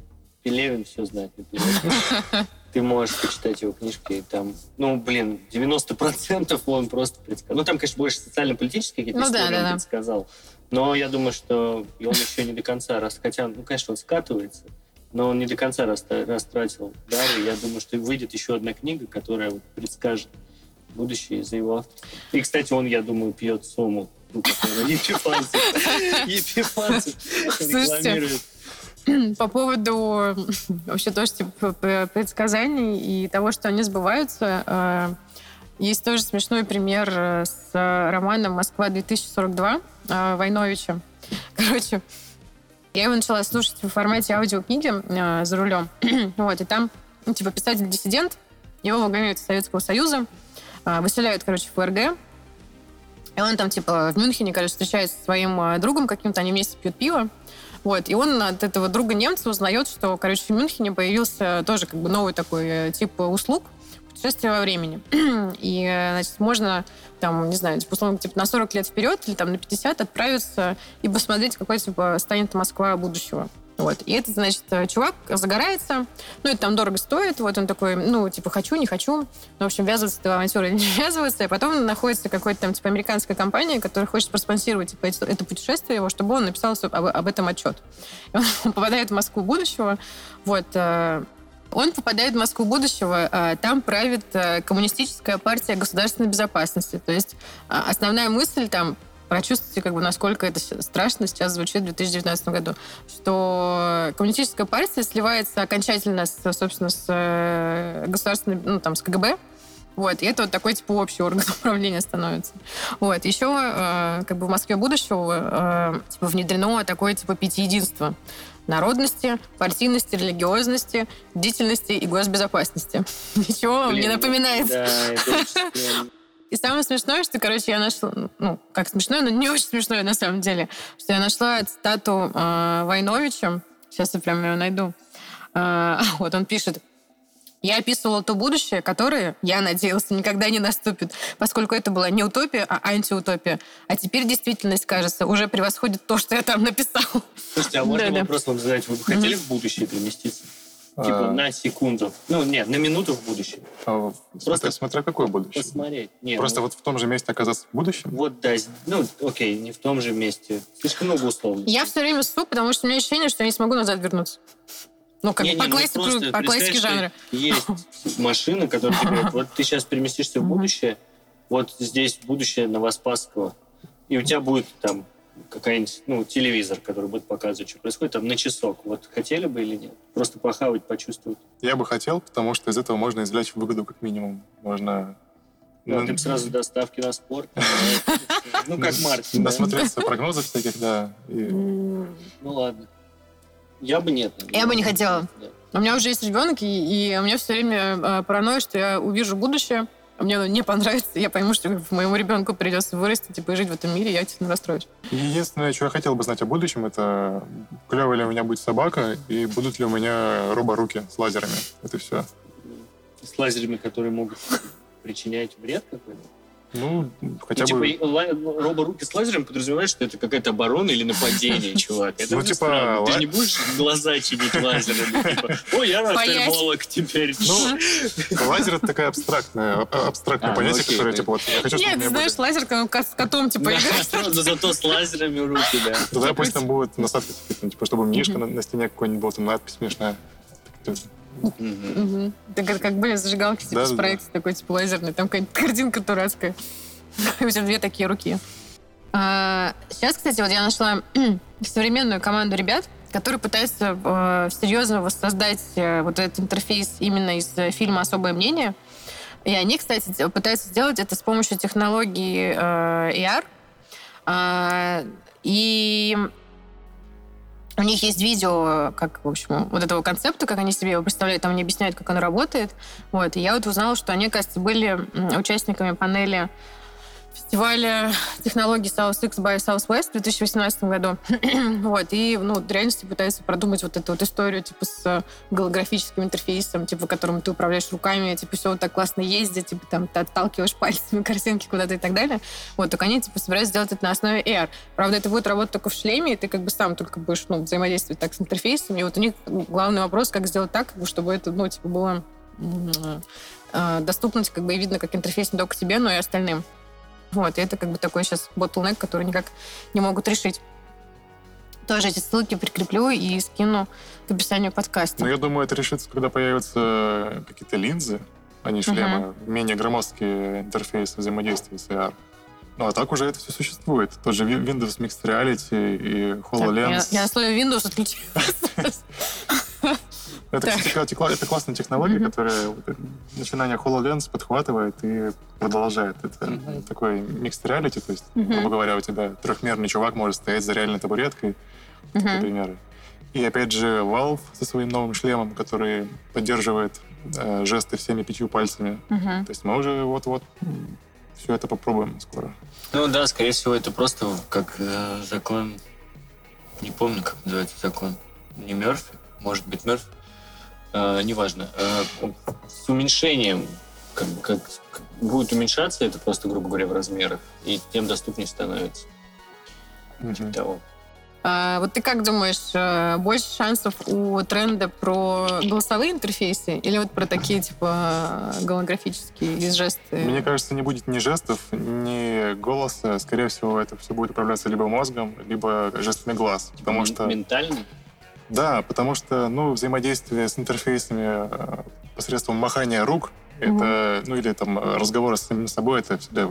Пелевин все знает. (laughs) Ты можешь почитать его книжки, и там, ну, блин, 90% он просто предсказал. Ну, там, конечно, больше социально-политические какие-то Ну да, истории да, он да. предсказал. Но я думаю, что и он еще не до конца раз... Хотя, ну, конечно, он скатывается, но он не до конца растратил дары. Я думаю, что выйдет еще одна книга, которая предскажет будущее за его авторством. И, кстати, он, я думаю, пьет сому. Ну, (laughs) Епифанцев. Рекламирует. По поводу вообще тоже типа, предсказаний и того, что они сбываются, э, есть тоже смешной пример э, с романом «Москва-2042» э, Войновича. (laughs) Короче, я его начала слушать в формате аудиокниги э, за рулем. (clears throat) вот, и там, ну, типа, писатель-диссидент, его выгоняют из Советского Союза, э, выселяют, короче, в ФРГ, и он там, типа, в Мюнхене, короче, встречается со своим э, другом каким-то, они вместе пьют пиво. Вот, и он от этого друга немца узнает, что, короче, в Мюнхене появился тоже как бы новый такой э, тип услуг путешествия во времени. (clears throat) И, э, значит, можно там, не знаю, типа, условно, типа, на 40 лет вперед или там на 50 отправиться и посмотреть, какой, типа, станет Москва будущего. Вот. И этот, значит, э, чувак загорается, ну, это там дорого стоит, вот он такой, ну, типа, хочу, не хочу. Ну, в общем, ввязываться авантюру или не (laughs) ввязываться, и потом находится какой-то там, типа, американская компания, которая хочет проспонсировать, типа, это, это путешествие его, чтобы он написал об, об этом отчет. И он (laughs) попадает в Москву будущего, вот, э, он попадает в Москву будущего, э, там правит э, коммунистическая партия государственной безопасности. То есть э, основная мысль там прочувствуйте, как бы, насколько это страшно сейчас звучит в 2019 году, что коммунистическая партия сливается окончательно, с, собственно, с э, государственной, ну, там, с КГБ, вот, и это вот такой, типа, общий орган (laughs) управления становится. Вот, еще, э, как бы, в Москве будущего, э, типа, внедрено такое, типа, пятиединство народности, партийности, религиозности, бдительности и госбезопасности. (laughs) Ничего вам не напоминает? Да, это. (laughs) И самое смешное, что, короче, я нашла, ну, как смешное, но не очень смешное на самом деле, что я нашла цитату э, Войновича, сейчас я прям ее найду. Э, (laughs) вот он пишет, я описывала то будущее, которое, я надеялся, никогда не наступит, поскольку это была не утопия, а антиутопия. А теперь действительность, кажется, уже превосходит то, что я там написал. Слушайте, а можно Да-да. вопрос вам задать? Вы бы хотели в будущее переместиться? Типа А. на секунду. Ну, нет, на минуту в будущее. А, Смотря, смотря какое будущее. Посмотреть. Нет, Просто ну, вот в том же месте оказаться в будущем. Вот, да, ну, окей, не в том же месте. Слишком много условностей. Я все время ссу, потому что у меня ощущение, что я не смогу назад вернуться. Ну, как Не, по, не, ну классику, просто по классике жанра. Есть (laughs) машина, которая тебе (laughs) говорит, вот ты сейчас переместишься в будущее, вот здесь будущее Новоспасского, и у тебя будет там какая-нибудь, ну, телевизор, который будет показывать, что происходит, там на часок. Вот хотели бы или нет? Просто похавать, почувствовать. Я бы хотел, потому что из этого можно извлечь выгоду как минимум. Можно Ну, ну, ты бы сразу доставки на спорт. (laughs) Ну, как да? насмотреться прогнозов всяких, да. Ну, ладно. Я бы нет. Я бы не хотела. У меня уже есть ребенок, и, и у меня все время э, паранойя, что я увижу будущее, а мне оно не понравится, и я пойму, что моему ребенку придется вырасти типа, и жить в этом мире, и я действительно расстроюсь. Единственное, что я хотел бы знать о будущем, это клевая ли у меня будет собака и будут ли у меня роборуки с лазерами. Это все. С лазерами, которые могут причинять вред какой-то. Ну, хотя И, типа, бы... и ла- роборуки с лазером подразумевает, что это какая-то оборона или нападение, (laughs) чувак. Это Ну, типа. Ты не будешь глаза чинить лазером. Типа, ой, я офтальмолог теперь. Ну, лазер это такая абстрактная, а- абстрактное А, ну понятие, которое, типа, вот, Нет, знаешь, лазер с котом, типа, Да, играть. (laughs) но зато с лазерами руки, да. Тогда пусть там будет насадка, типа, типа, чтобы мишка на, на стене какой-нибудь был, там надпись смешная. Мгм. Так как были зажигалки, типа, Да, с да, проекции такой, типа, лазерный. Там какая-то картинка дурацкая. (laughs) У тебя две такие руки. А, Сейчас, кстати, вот я нашла (clears throat) современную команду ребят, которые пытаются э, серьезно воссоздать э, вот этот интерфейс именно из э, фильма «Особое мнение». И они, кстати, пытаются сделать это с помощью технологии э, AR. А, И у них есть видео, как, в общем, вот этого концепта, как они себе его представляют, там они объясняют, как оно работает. Вот. И я вот узнала, что они, кажется, были участниками панели фестиваля технологий South X by Southwest в 2018 году. (clears throat) вот. И, ну, в реальности пытаются продумать вот эту вот историю, типа, с голографическим интерфейсом, типа, которым ты управляешь руками, типа, все вот так классно ездит, типа, там, ты отталкиваешь (laughs) пальцами картинки куда-то и так далее. Вот, только они, типа, собираются сделать это на основе AR. Правда, это будет работать только в шлеме, и ты как бы сам только будешь, ну, взаимодействовать так с интерфейсом. И вот у них главный вопрос, как сделать так, чтобы это, ну, типа, было э, доступно, как бы, и видно, как интерфейс не только тебе, но и остальным. Вот, и это как бы такой сейчас bottleneck, который никак не могут решить. Тоже эти ссылки прикреплю и скину в описании подкаста. Но я думаю, это решится, когда появятся какие-то линзы, а не шлемы, менее громоздкие интерфейсы взаимодействия с AR. Ну, а так уже это все существует. Тот же Windows Mixed Reality и Так, я, HoloLens. я на слове Windows отключилась. (laughs) Это, Так. кстати, текла- это классная технология, которая это начинание HoloLens подхватывает и продолжает. Это Мгм. такой mixed reality, то есть, Мгм. грубо говоря, у тебя трехмерный чувак может стоять за реальной табуреткой, Мгм. например. И опять же Valve со своим новым шлемом, который поддерживает э, жесты всеми пятью пальцами. Мгм. То есть мы уже вот-вот все это попробуем скоро. Ну да, скорее всего, это просто как э, закон... Не помню, как называется закон. Не Мерфи? Может быть, Мерфи? Э, неважно. Э, с уменьшением, как, как, будет уменьшаться это просто, грубо говоря, в размерах, и тем доступнее становится. Мгм. Того. А, вот ты как думаешь, э, больше шансов у тренда про голосовые интерфейсы или вот про такие, типа, голографические из жесты? Мне кажется, не будет ни жестов, ни голоса. Скорее всего, это все будет управляться либо мозгом, либо жестами глаз. Потому М- что Ментально? Да, потому что, ну, взаимодействие с интерфейсами э, посредством махания рук, это, ну, или там э, разговоры с самим собой, это всегда...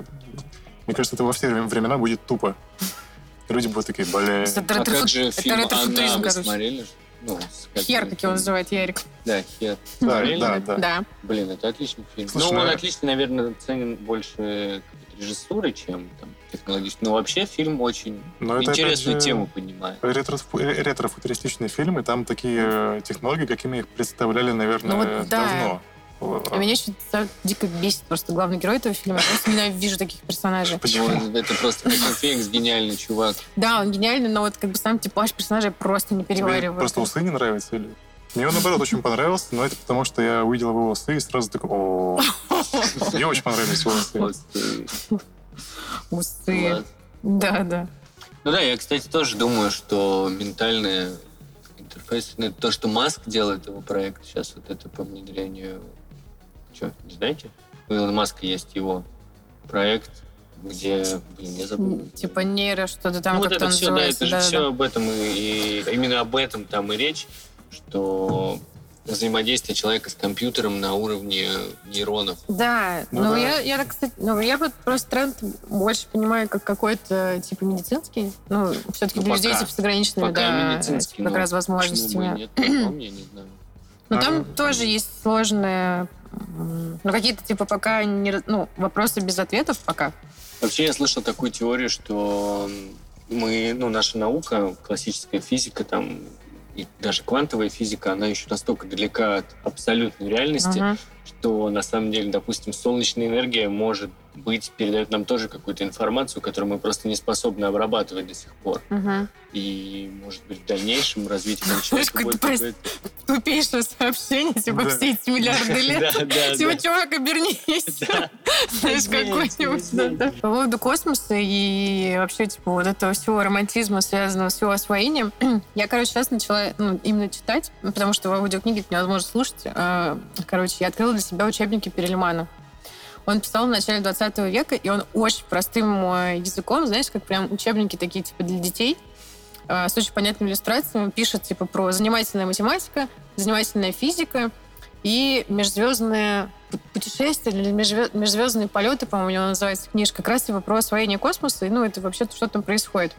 Мне кажется, это во все вре- времена будет тупо. Люди будут такие, бля... Это А как же фильм смотрели? Ну, Хер, как его называет Ярик. Да, Хер. Да, Смотрели? да, да. Да. Блин, это отличный фильм. Слушай, ну, он ну, отличный, наверное, ценен больше какой-то режиссурой, чем там, технологически. Но вообще фильм очень Но это, интересную же, тему поднимает. ретро- э, ретро-футуристичные фильмы, там такие э, технологии, какими их представляли, наверное, Ну вот, да. давно. А меня еще дико бесит просто главный герой этого фильма. Я просто ненавижу таких персонажей. Почему? Ну, это просто Феникс гениальный чувак. Да, он гениальный, но вот как бы сам типаж персонажа я просто не Тебе перевариваю. просто усы не нравятся или? Мне он, наоборот, очень понравился, но это потому, что я увидел его усы и сразу такой, о (laughs) Мне очень понравились его усы. Да, да. Ну да, я, кстати, тоже думаю, что ментальный интерфейс, ну, то, что Маск делает его проект сейчас, вот это по внедрению... Что, не знаете? У Илона Маска есть его проект, где, блин, я забыл. Типа нейро что-то там ну, вот как-то это все, да, называется. это же да, все да. об этом и, и именно об этом там и речь, что взаимодействие человека с компьютером на уровне нейронов. Да, Ну ну да. я, я так, кстати, ну я вот просто тренд больше понимаю как какой-то типа медицинский, ну все-таки Ну, для людей пока. типа с ограниченными, Пока да, медицинский, как раз возможностями. нет, по-моему, я не знаю. Но А, там ну, тоже есть сложные, ну какие-то типа пока не, ну вопросы без ответов пока. Вообще я слышал такую теорию, что мы, ну, наша наука, классическая физика, там, и даже квантовая физика, она еще настолько далека от абсолютной реальности, Мгм. что на самом деле, допустим, солнечная энергия может быть, передает нам тоже какую-то информацию, которую мы просто не способны обрабатывать до сих пор. Мгм. И, может быть, в дальнейшем развитие (laughs) человека будет какое-то- Тупейшее сообщение, типа Да. все эти миллиарды (laughs) лет. Да, да, Типа, да. чувак, обернись. (laughs) Знаешь, какой-нибудь. да, извините. да. По поводу космоса и вообще, типа, вот этого всего романтизма, связанного с его освоением, (clears throat) я, короче, сейчас начала ну, именно читать, ну, потому что в аудиокниге это невозможно слушать. А, Короче, я открыла для себя учебники Перельмана. Он писал в начале 20 века, и он очень простым э, языком, знаешь, как прям учебники такие, типа, для детей, э, с очень понятными иллюстрациями, пишет, типа, про занимательная математика, занимательная физика и межзвездные пу- путешествия или межзве- межзвездные полеты, по-моему, у него называется книжка, как раз типа про освоение космоса, и, ну, это вообще что там происходит.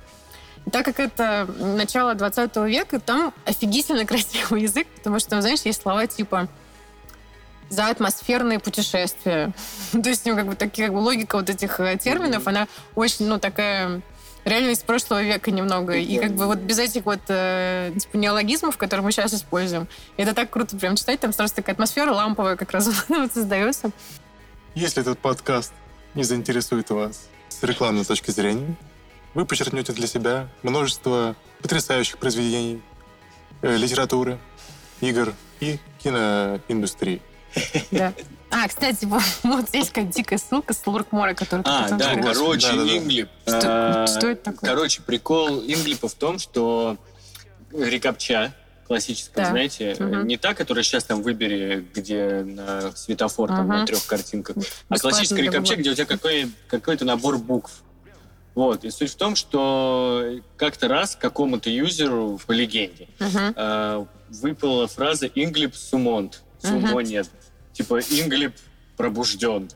И так как это начало 20 века, там офигительно (laughs) красивый язык, потому что там, знаешь, есть слова типа за атмосферные путешествия. (laughs) То есть, ну, как бы, такие, как бы, логика вот этих э, терминов, она очень, ну, такая реально из прошлого века немного. И как бы вот без этих вот э, типа неологизмов, которые мы сейчас используем, это так круто прям читать, там сразу такая атмосфера ламповая как раз (laughs) вот создается. Если этот подкаст не заинтересует вас с рекламной точки зрения, вы почерпнете для себя множество потрясающих произведений, э, литературы, игр и киноиндустрии. Да. А, кстати, вот, вот здесь какая дикая ссылка с Луркмора, который ты А, да, сказать. короче, Да-да-да. Инглип. Что- А, что это такое? Короче, прикол Инглипа в том, что рекапча классическая, Да. знаете, Мгм. не та, которая сейчас там выбери, где на светофор там Мгм. на трех картинках, а классическая Google. где у тебя какой, какой-то набор букв. Вот. И суть в том, что как-то раз какому-то юзеру по легенде Мгм. э, выпала фраза «Инглип сумонт». Сумо нет. Типа «Инглип пробужден».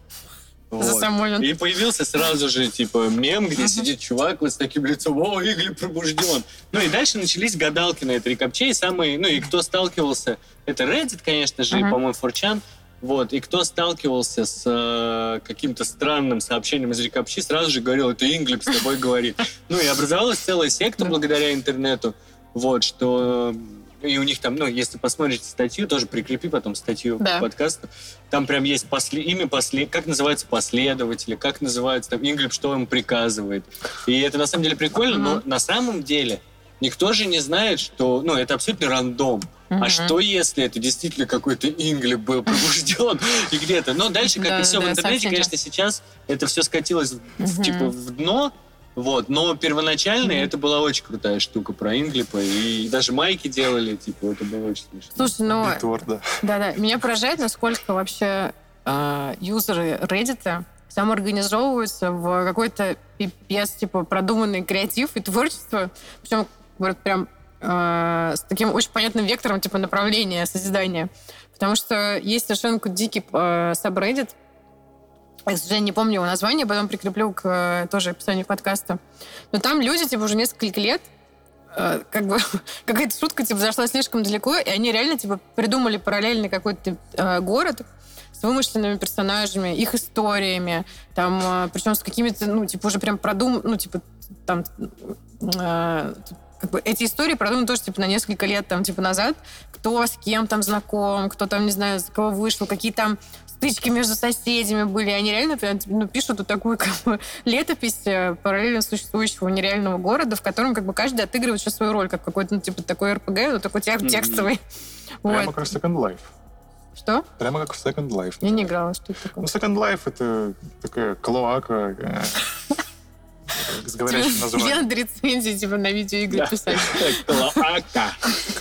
Вот. И появился сразу же, типа, мем, где сидит чувак вот с таким лицом, о, Инглип пробужден. Ну и дальше начались гадалки на этой рекапче, и самые, ну и кто сталкивался, это Reddit, конечно же, и, Мгм. по-моему, 4chan, вот, и кто сталкивался с э, каким-то странным сообщением из рекапчи, сразу же говорил, это Инглип с тобой говорит. (laughs) Ну и образовалась целая секта благодаря интернету, вот, что... И у них там, ну, если посмотрите статью, тоже прикрепи потом статью Да. к подкасту, там прям есть после, имя после, как называются последователи, как называется там Инглип, что им приказывает. И это на самом деле прикольно, но Мгм. на самом деле никто же не знает, что, ну, это абсолютно рандом. Мгм. А что, если это действительно какой-то Инглип был пробужден и где-то? Но дальше, как и все в интернете, конечно, сейчас это все скатилось типа в дно, вот, но первоначально это была очень крутая штука про Инглипа, и даже майки делали, типа, это было очень смешно. Слушай, ну, Битвор, да. Да-да, меня поражает, насколько вообще э, юзеры Reddit самоорганизовываются в какой-то пипец, типа, продуманный креатив и творчество. Причем, говорят, прям э, с таким очень понятным вектором, типа, направления созидания. Потому что есть совершенно дикий э, subreddit, я, к сожалению, не помню его название, потом прикреплю к э, тоже описанию подкаста. Но там люди, типа, уже несколько лет э, как бы (laughs) какая-то шутка типа зашла слишком далеко, и они реально типа придумали параллельный какой-то э, город с вымышленными персонажами, их историями, там, э, причем с какими-то, ну, типа, уже прям продум, ну, типа, там, э, как бы эти истории продуманы тоже типа на несколько лет там типа назад, кто с кем там знаком, кто там, не знаю, за кого вышел, какие там стычки между соседями были. Они реально ну, пишут вот такую как бы, летопись э, параллельно существующего нереального города, в котором как бы каждый отыгрывает сейчас свою роль, как какой-то, ну, типа, такой РПГ, ну, такой текстовый. Прямо Вот. как в Second Life. Что? Прямо как в Second Life. Я не играла, что это такое. Ну, Second Life — это такая клоака э, (laughs) с говорящим Я названием. надо рецензии типа на видеоигры писать. (laughs) Клоака.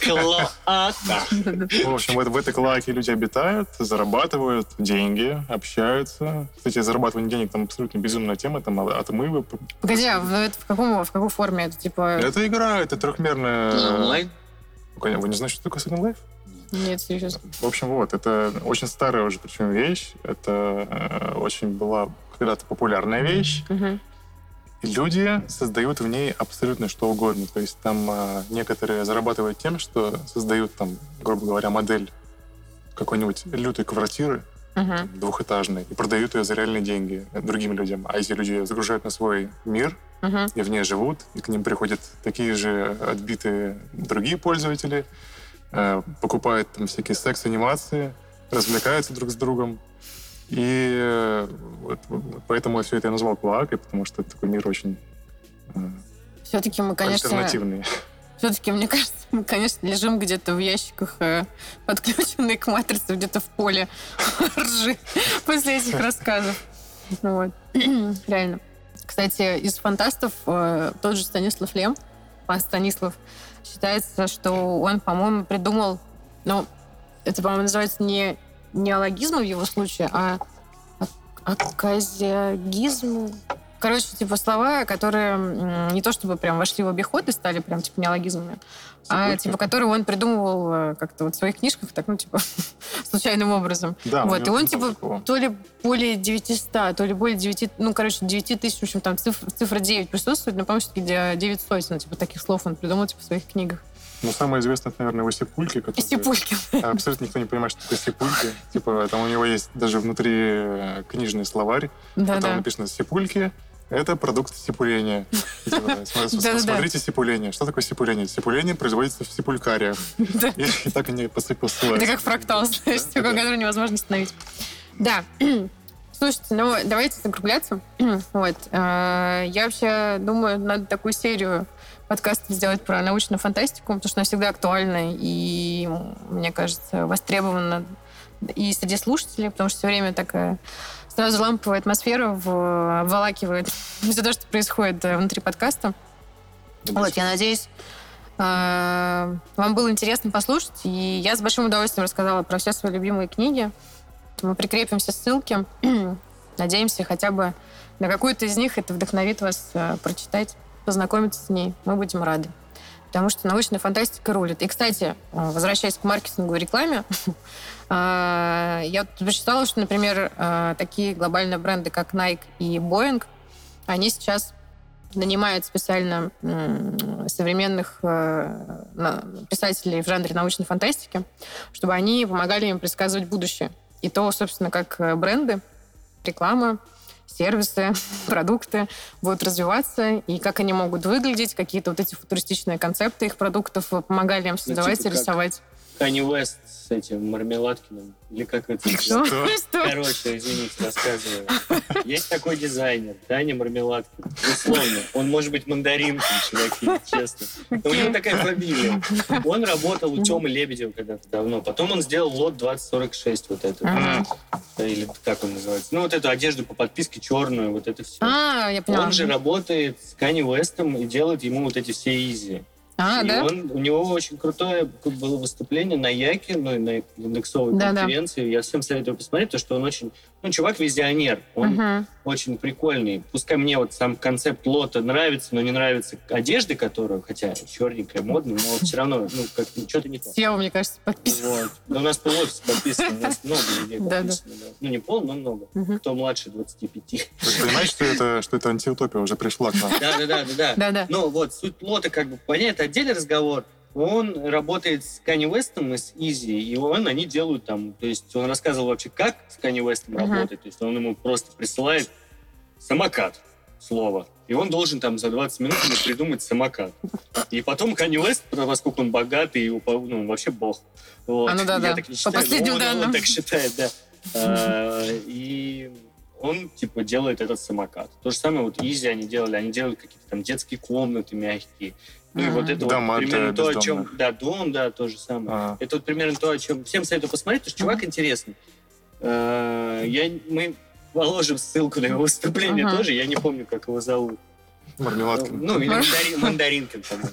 Клоака. (laughs) В общем, в, в этой клоаке люди обитают, зарабатывают деньги, общаются. Кстати, зарабатывание денег там абсолютно безумная тема, там отмывы. Погоди, а в, это в, каком, в какой форме? Это типа... Это игра, это трехмерная... Онлайн? Вы не знаете, что такое Second Life? Нет, серьезно. В общем, вот, это очень старая уже причем вещь. Это э, очень была когда-то популярная вещь. Мгм. И люди создают в ней абсолютно что угодно. То есть там э, некоторые зарабатывают тем, что создают там, грубо говоря, модель какой-нибудь лютой квартиры Мгм. двухэтажной и продают ее за реальные деньги другим людям. А эти люди ее загружают на свой мир Мгм. и в ней живут, и к ним приходят такие же отбитые другие пользователи, э, покупают там всякие секс-анимации, развлекаются друг с другом. И э, вот, поэтому все это я назвал клоакой, потому что это такой мир очень э, Все-таки мы, конечно, альтернативный. все-таки, мне (laughs) кажется, мы, конечно, лежим где-то в ящиках, э, подключенные к матрице, где-то в поле (laughs) ржи после этих рассказов. Вот. (clears throat) Реально. Кстати, из фантастов тот же Станислав Лем, пан Станислав, считается, что он, по-моему, придумал, ну, это, по-моему, называется не неологизм в его случае, а аказиагизм. Короче, типа слова, которые не то чтобы прям вошли в обиход и стали прям типа неологизмами, а типа которые он придумывал э, как-то вот в своих книжках, так, ну, типа, (laughs) случайным образом. Да, вот, и он, типа, такого. то ли более 900, то ли более 9, ну, короче, 9 тысяч, в общем, там цифра, цифра 9 присутствует, но, по-моему, все-таки 9 сотен, типа, таких слов он придумал, типа, в своих книгах. Ну, самое известное, это, наверное, его сипульки, которые... Степулькин. Абсолютно никто не понимает, что такое сипульки. Типа, там у него есть даже внутри э, книжный словарь, в котором Да-да. написано «Сипульки» — это продукт стипуления. И типа. (laughs) Смотрите стипуление. Что такое стипуление? Стипуление производится в стипулькариях. Да. И, так они посы- Это как фрактал, знаешь, Да, да. который невозможно остановить. Да. (clears throat) Слушайте, ну давайте закругляться. (clears throat) Вот. э, Я вообще думаю, надо такую серию подкастов сделать про научную фантастику, потому что она всегда актуальна и, мне кажется, востребована и среди слушателей, потому что все время такая сразу ламповая атмосфера в- обволакивает (laughs) все то, что происходит внутри подкаста. Вот, я надеюсь, э, вам было интересно послушать, и я с большим удовольствием рассказала про все свои любимые книги. Мы прикрепим все ссылки. (clears throat) Надеемся, хотя бы на какую-то из них это вдохновит вас э, прочитать, познакомиться с ней. Мы будем рады. Потому что научная фантастика рулит. И, кстати, э, возвращаясь к маркетингу и рекламе, (laughs) э, я тут прочитала, что, например, э, такие глобальные бренды, как Nike и Boeing, они сейчас нанимают специально современных писателей в жанре научной фантастики, чтобы они помогали им предсказывать будущее. И то, собственно, как бренды, реклама, сервисы, (laughs) продукты будут развиваться, и как они могут выглядеть, какие-то вот эти футуристичные концепты их продуктов э, помогали им создавать типа и рисовать. Канни Уэст с этим Мармеладкиным. Или как это? Что? Короче, извините, рассказываю. Есть такой дизайнер, Даня Мармеладкин. Условно. Он может быть мандаринком, чуваки, честно. Но у него такая фамилия. Он работал у Тёмы Лебедева когда-то давно. Потом он сделал лот 2046, вот это. Мгм. Или как он называется. Ну, вот эту одежду по подписке черную, вот это все. А, я поняла. Он же работает с Канни Уэстом и делает ему вот эти все изи. А, и да? он, у него очень крутое было выступление на Яке, ну, и на индексовой Да-да. конференции. Я всем советую посмотреть, потому что он очень... Ну, чувак визионер. Он Мгм. очень прикольный. Пускай мне вот сам концепт лота нравится, но не нравится одежды, которую, хотя черненькая, модная, но все равно, ну, как что-то не то. Сева, мне кажется, подписан. Вот. Да у нас пол офиса подписано, у нас (laughs) много людей подписано. да. Ну, не пол, но много. Кто младше 25. Вы понимаете, что это, что это антиутопия уже пришла к нам? Да-да-да. Да-да. Ну вот, суть лота как бы понять, это отдельный разговор. Он работает с Канни Уэстом и с Изи, и он, они делают там, то есть он рассказывал вообще, как с Канни Уэстом Мгм. работать, то есть он ему просто присылает самокат, слово. И он должен там за 20 минут придумать самокат. И потом Канни Уэст, поскольку он богатый и упо- ну, вообще бог. Вот. А, ну да, Я да. так не По последним он- данным. Он так считает, да. (laughs) А, И он, типа, делает этот самокат. То же самое вот Изи они делали. Они делали какие-то там детские комнаты мягкие. Ну и вот это Дома вот примерно то, о чем... Да, дом, да, то же самое. А, Это вот примерно то, о чем всем советую посмотреть, потому что чувак интересный. Э, Я, мы положим ссылку на его выступление Ага. тоже. Я не помню, как его зовут. Мармеладкин. Ну, или мандарин, Мандаринкин, по-моему.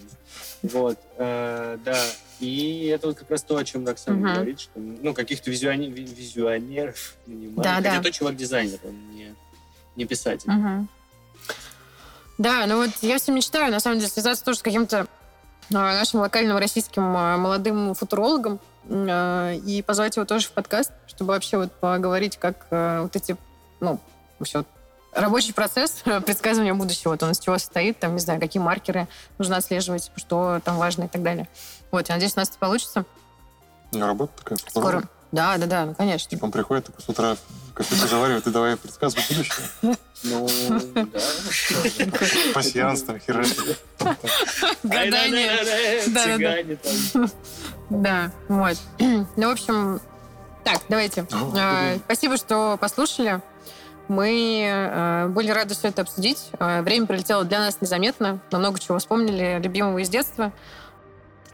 Вот, э, да. И это вот как раз то, о чем Роксана Мгм. говорит, что, ну, каких-то визуани- ви- визионеров нанимают. Да, Хотя да. тот чувак дизайнер, он не, не писатель. Мгм. Да, ну вот я все мечтаю, на самом деле, связаться тоже с каким-то а, нашим локальным российским а, молодым футурологом а, и позвать его тоже в подкаст, чтобы вообще вот поговорить, как вот эти, ну, вообще вот рабочий процесс (laughs) предсказывания будущего, вот он из чего состоит, там, не знаю, какие маркеры нужно отслеживать, что там важно и так далее. Вот, я надеюсь, у нас это получится У него работа такая. скоро. Да, да, да, ну, конечно. Типа он приходит такой с утра, кофе заваривает и давай предсказывать будущее. Ну, да. Пассианс там, херачит. (laughs) Гадание. Цыгане там. Да, вот. (clears throat) Ну, в общем, так, давайте. Блин. Спасибо, что послушали. Мы э, были рады все это обсудить. Э, Время пролетело для нас незаметно. Мы много чего вспомнили, любимого из детства.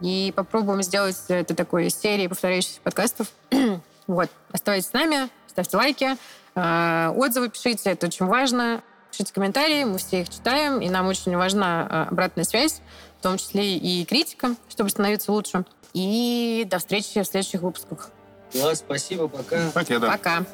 И попробуем сделать это такой серией повторяющихся подкастов. (clears throat) вот. Оставайтесь с нами, ставьте лайки, э, отзывы пишите, это очень важно. Пишите комментарии, мы все их читаем, и нам очень важна э, обратная связь, в том числе и критика, чтобы становиться лучше. И до встречи в следующих выпусках. Класс, спасибо, пока. Я да. Пока.